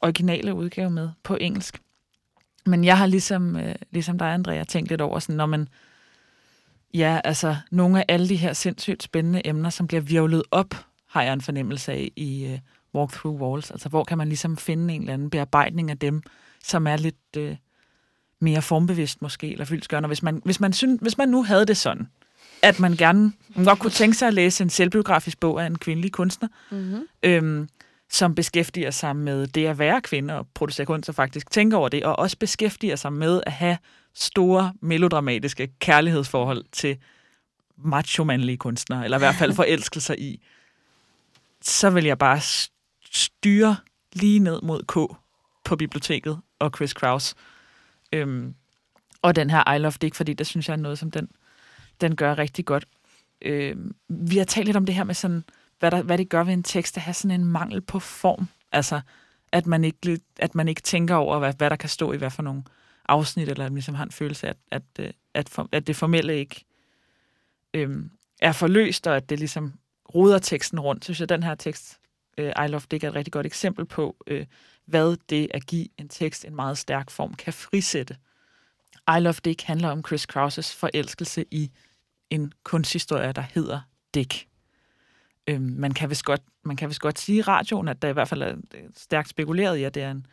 Speaker 3: originale udgave med på engelsk. Men jeg har ligesom, øh, ligesom dig, Andrea, tænkt lidt over, sådan, når man... Ja, altså, nogle af alle de her sindssygt spændende emner, som bliver virvlet op, har jeg en fornemmelse af i øh, Walk Through Walls. Altså, hvor kan man ligesom finde en eller anden bearbejdning af dem, som er lidt øh, mere formbevidst måske, eller fyldskørende. Hvis man, hvis, man synes, hvis man nu havde det sådan, at man gerne man godt kunne tænke sig at læse en selvbiografisk bog af en kvindelig kunstner,
Speaker 4: Mm-hmm.
Speaker 3: øhm, som beskæftiger sig med det at være kvinde og producere kunst og faktisk tænker over det, og også beskæftiger sig med at have store melodramatiske kærlighedsforhold til macho-mandlige kunstnere, eller i hvert fald forelske sig i, så vil jeg bare styre lige ned mod K på biblioteket og Chris Kraus. Øhm, og den her I Love Dick, fordi det synes jeg er noget, som den, den gør rigtig godt. Øhm, vi har talt lidt om det her med sådan, hvad, der, hvad det gør ved en tekst at have sådan en mangel på form. Altså, at man ikke, at man ikke tænker over, hvad, hvad der kan stå i hvad for nogle afsnit, eller at man ligesom har en følelse af, at, at, øh, at, for, at det formelle ikke øhm, er forløst, og at det ligesom roder teksten rundt. Så synes jeg, at den her tekst, øh, I Love Dick, er et rigtig godt eksempel på, øh, hvad det at give en tekst en meget stærk form kan frisætte. I Love Dick handler om Chris Krauses forelskelse i en kunsthistorie, der hedder Dick. Øh, man, kan vist godt, man kan vist godt sige i radioen, at der i hvert fald er øh, stærkt spekuleret i, at det er en,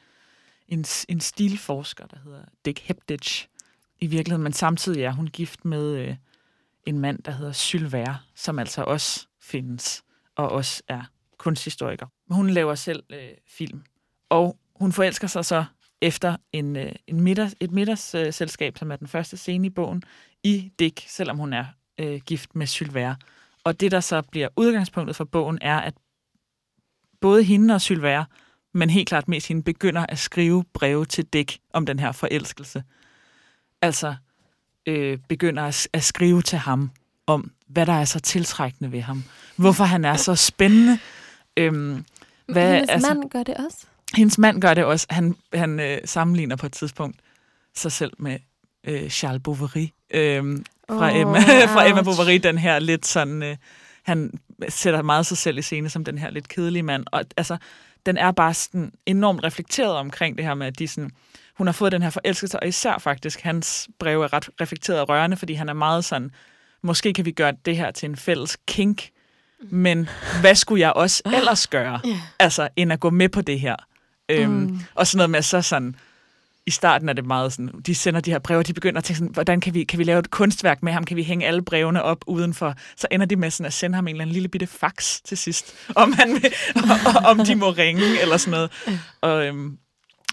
Speaker 3: en, en stilforsker, der hedder Dick Hepditch i virkeligheden, men samtidig er hun gift med øh, en mand, der hedder Sylvær, som altså også findes, og også er kunsthistoriker. Hun laver selv øh, film, og hun forelsker sig så efter en, øh, en middags, et middagsselskab, øh, selskab, som er den første scene i bogen, i Dick, selvom hun er øh, gift med Sylvère. Og det, der så bliver udgangspunktet for bogen, er, at både hende og Sylvère, men helt klart mest hende, begynder at skrive breve til Dick om den her forelskelse. Altså øh, begynder at, at skrive til ham om, hvad der er så tiltrækkende ved ham. Hvorfor han er så spændende. Øhm,
Speaker 4: Hvad, Hendes
Speaker 3: altså-
Speaker 4: mand gør det også.
Speaker 3: hendes mand gør det også. Han, han øh, sammenligner på et tidspunkt sig selv med øh, Charles Bovary. Øh, fra, Emma, fra Emma. Bovary, den her lidt sådan... Øh, han sætter meget sig selv i scene som den her lidt kedelige mand. Og altså, den er bare sådan enormt reflekteret omkring det her med, at de sådan, hun har fået den her forelskelse, og især faktisk hans brev er ret reflekteret og rørende, fordi han er meget sådan, måske kan vi gøre det her til en fælles kink, men hvad skulle jeg også ellers gøre, altså, end at gå med på det her? Øhm,
Speaker 4: Mm.
Speaker 3: Og sådan noget med så sådan, i starten er det meget sådan, de sender de her breve, og de begynder at tænke sådan, hvordan kan vi, kan vi lave et kunstværk med ham? Kan vi hænge alle brevene op udenfor? Så ender de med sådan at sende ham en eller anden lille bitte fax til sidst, om, han vil, om de må ringe eller sådan noget. Og øhm,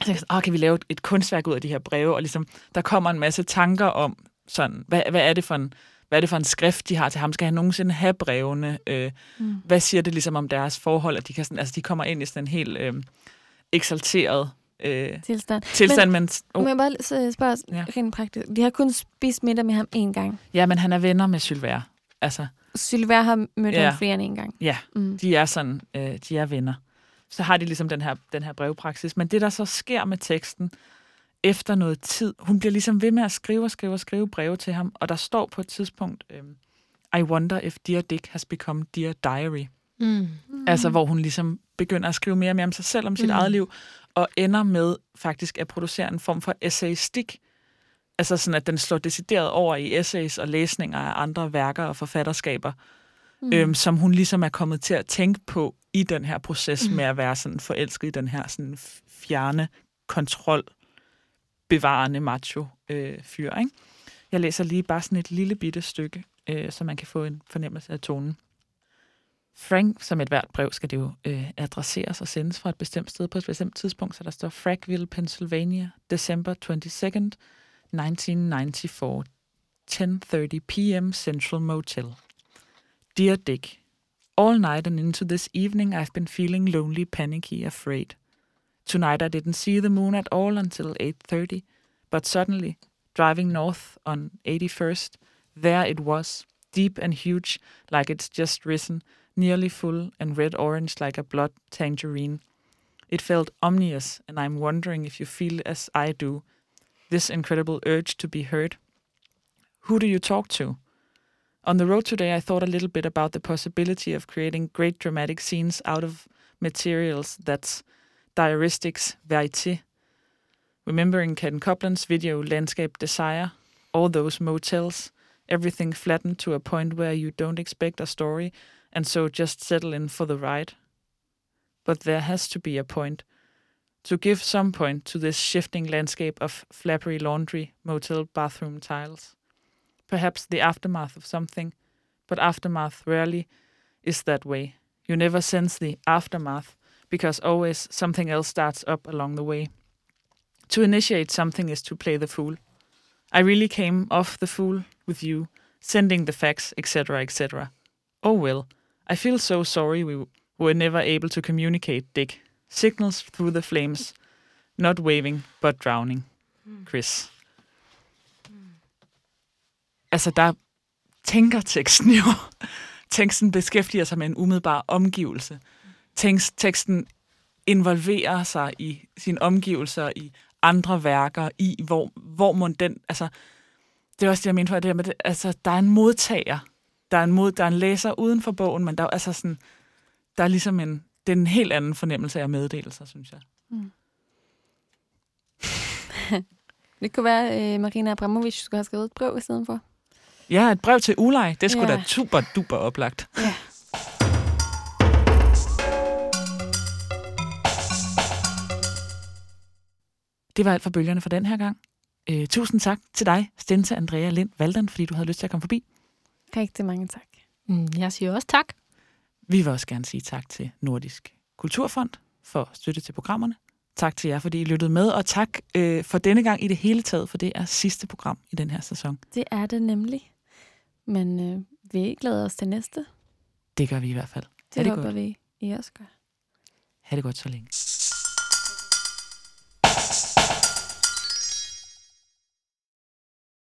Speaker 3: jeg tænkte sådan, "Åh, kan vi lave et, et kunstværk ud af de her breve? Og ligesom, der kommer en masse tanker om, sådan, hvad, hvad er det for en hvad er det for en skrift, de har til ham? Skal han nogensinde have brevene? Øh,
Speaker 4: Mm.
Speaker 3: Hvad siger det ligesom om deres forhold? At de, kan sådan, altså, de kommer ind i sådan en helt øh, eksalteret øh,
Speaker 4: Tilstand.
Speaker 3: tilstand, men,
Speaker 4: Men,
Speaker 3: oh,
Speaker 4: Må jeg bare så spørge
Speaker 3: Ja.
Speaker 4: rent praktisk? De har kun spist middag med ham én gang.
Speaker 3: ja, men han er venner med Sylvère. Altså,
Speaker 4: Sylvær har mødt
Speaker 3: Ja.
Speaker 4: ham flere end en gang.
Speaker 3: ja,
Speaker 4: Mm.
Speaker 3: de er sådan, øh, de er venner. Så har de ligesom den her, den her brevpraksis. Men det, der så sker med teksten, efter noget tid, hun bliver ligesom ved med at skrive og skrive og skrive breve til ham, og der står på et tidspunkt, øh, I wonder if Dear Dick has become Dear Diary.
Speaker 2: Mm.
Speaker 3: Altså, hvor hun ligesom begynder at skrive mere og mere om sig selv, om sit
Speaker 2: Mm.
Speaker 3: eget liv, og ender med faktisk at producere en form for essayistik. Altså sådan, at den slår decideret over i essays og læsninger af andre værker og forfatterskaber,
Speaker 4: Mm.
Speaker 3: øhm, som hun ligesom er kommet til at tænke på i den her proces
Speaker 2: mm.
Speaker 3: med at være sådan forelsket i den her sådan fjerne kontrol bevarende macho øh, fyr. Ikke? Jeg læser lige bare sådan et lille bitte stykke, øh, så man kan få en fornemmelse af tonen. Frank, som et hvert brev, skal det jo øh, adresseres og sendes fra et bestemt sted på et bestemt tidspunkt, så der står Frankville, Pennsylvania, December 22nd, 1994, 10.30 p.m. Central Motel. Dear Dick, All night and into this evening I've been feeling lonely, panicky, afraid. Tonight I didn't see the moon at all until 8.30, but suddenly, driving north on 81st, there it was, deep and huge, like it's just risen, nearly full and red-orange like a blood tangerine. It felt ominous, and I'm wondering if you feel as I do, this incredible urge to be heard. Who do you talk to? On the road today, I thought a little bit about the possibility of creating great dramatic scenes out of materials that's diaristics verite. Remembering Ken Copland's video Landscape Desire, all those motels, everything flattened to a point where you don't expect a story and so just settle in for the ride. But there has to be a point. To give some point to this shifting landscape of flappery laundry, motel bathroom tiles. Perhaps the aftermath of something, but aftermath rarely is that way. You never sense the aftermath because always something else starts up along the way. To initiate something is to play the fool. I really came off the fool with you, sending the facts, etc., etc. Oh well, I feel so sorry we were never able to communicate, Dick. Signals through the flames, not waving, but drowning. Hmm. Chris. Altså, der tænker teksten jo. Teksten beskæftiger sig med en umiddelbar omgivelse. Tekst, teksten involverer sig i sine omgivelser, i andre værker, i hvor, hvor må den... Altså, det er også det, jeg mente for, det med det, altså, der er en modtager. Der er en, mod, der er en læser uden for bogen, men der er altså sådan, der er ligesom en, det er en helt anden fornemmelse af meddelelser, synes jeg.
Speaker 4: Det kunne være, at Marina Abramovic skulle have skrevet et brev i stedet for.
Speaker 3: Ja, et brev til Ulej, det skulle
Speaker 4: ja.
Speaker 3: da super duper oplagt.
Speaker 4: Ja.
Speaker 3: Det var alt for bølgerne for den her gang. Øh, tusind tak til dig, Stense Andrea Lind Valdan, fordi du havde lyst til at komme forbi.
Speaker 4: Rigtig mange tak.
Speaker 2: Mm, Jeg siger også tak.
Speaker 3: Vi vil også gerne sige tak til Nordisk Kulturfond for støtte til programmerne. Tak til jer, fordi I lyttede med, og tak øh, for denne gang i det hele taget, for det er sidste program i den her sæson.
Speaker 4: Det er det nemlig. Men øh, vi glæder os til næste.
Speaker 3: Det gør vi i hvert fald.
Speaker 4: Det,
Speaker 3: det
Speaker 4: håber
Speaker 3: godt.
Speaker 4: vi, I også gør.
Speaker 3: Ha' det godt så længe.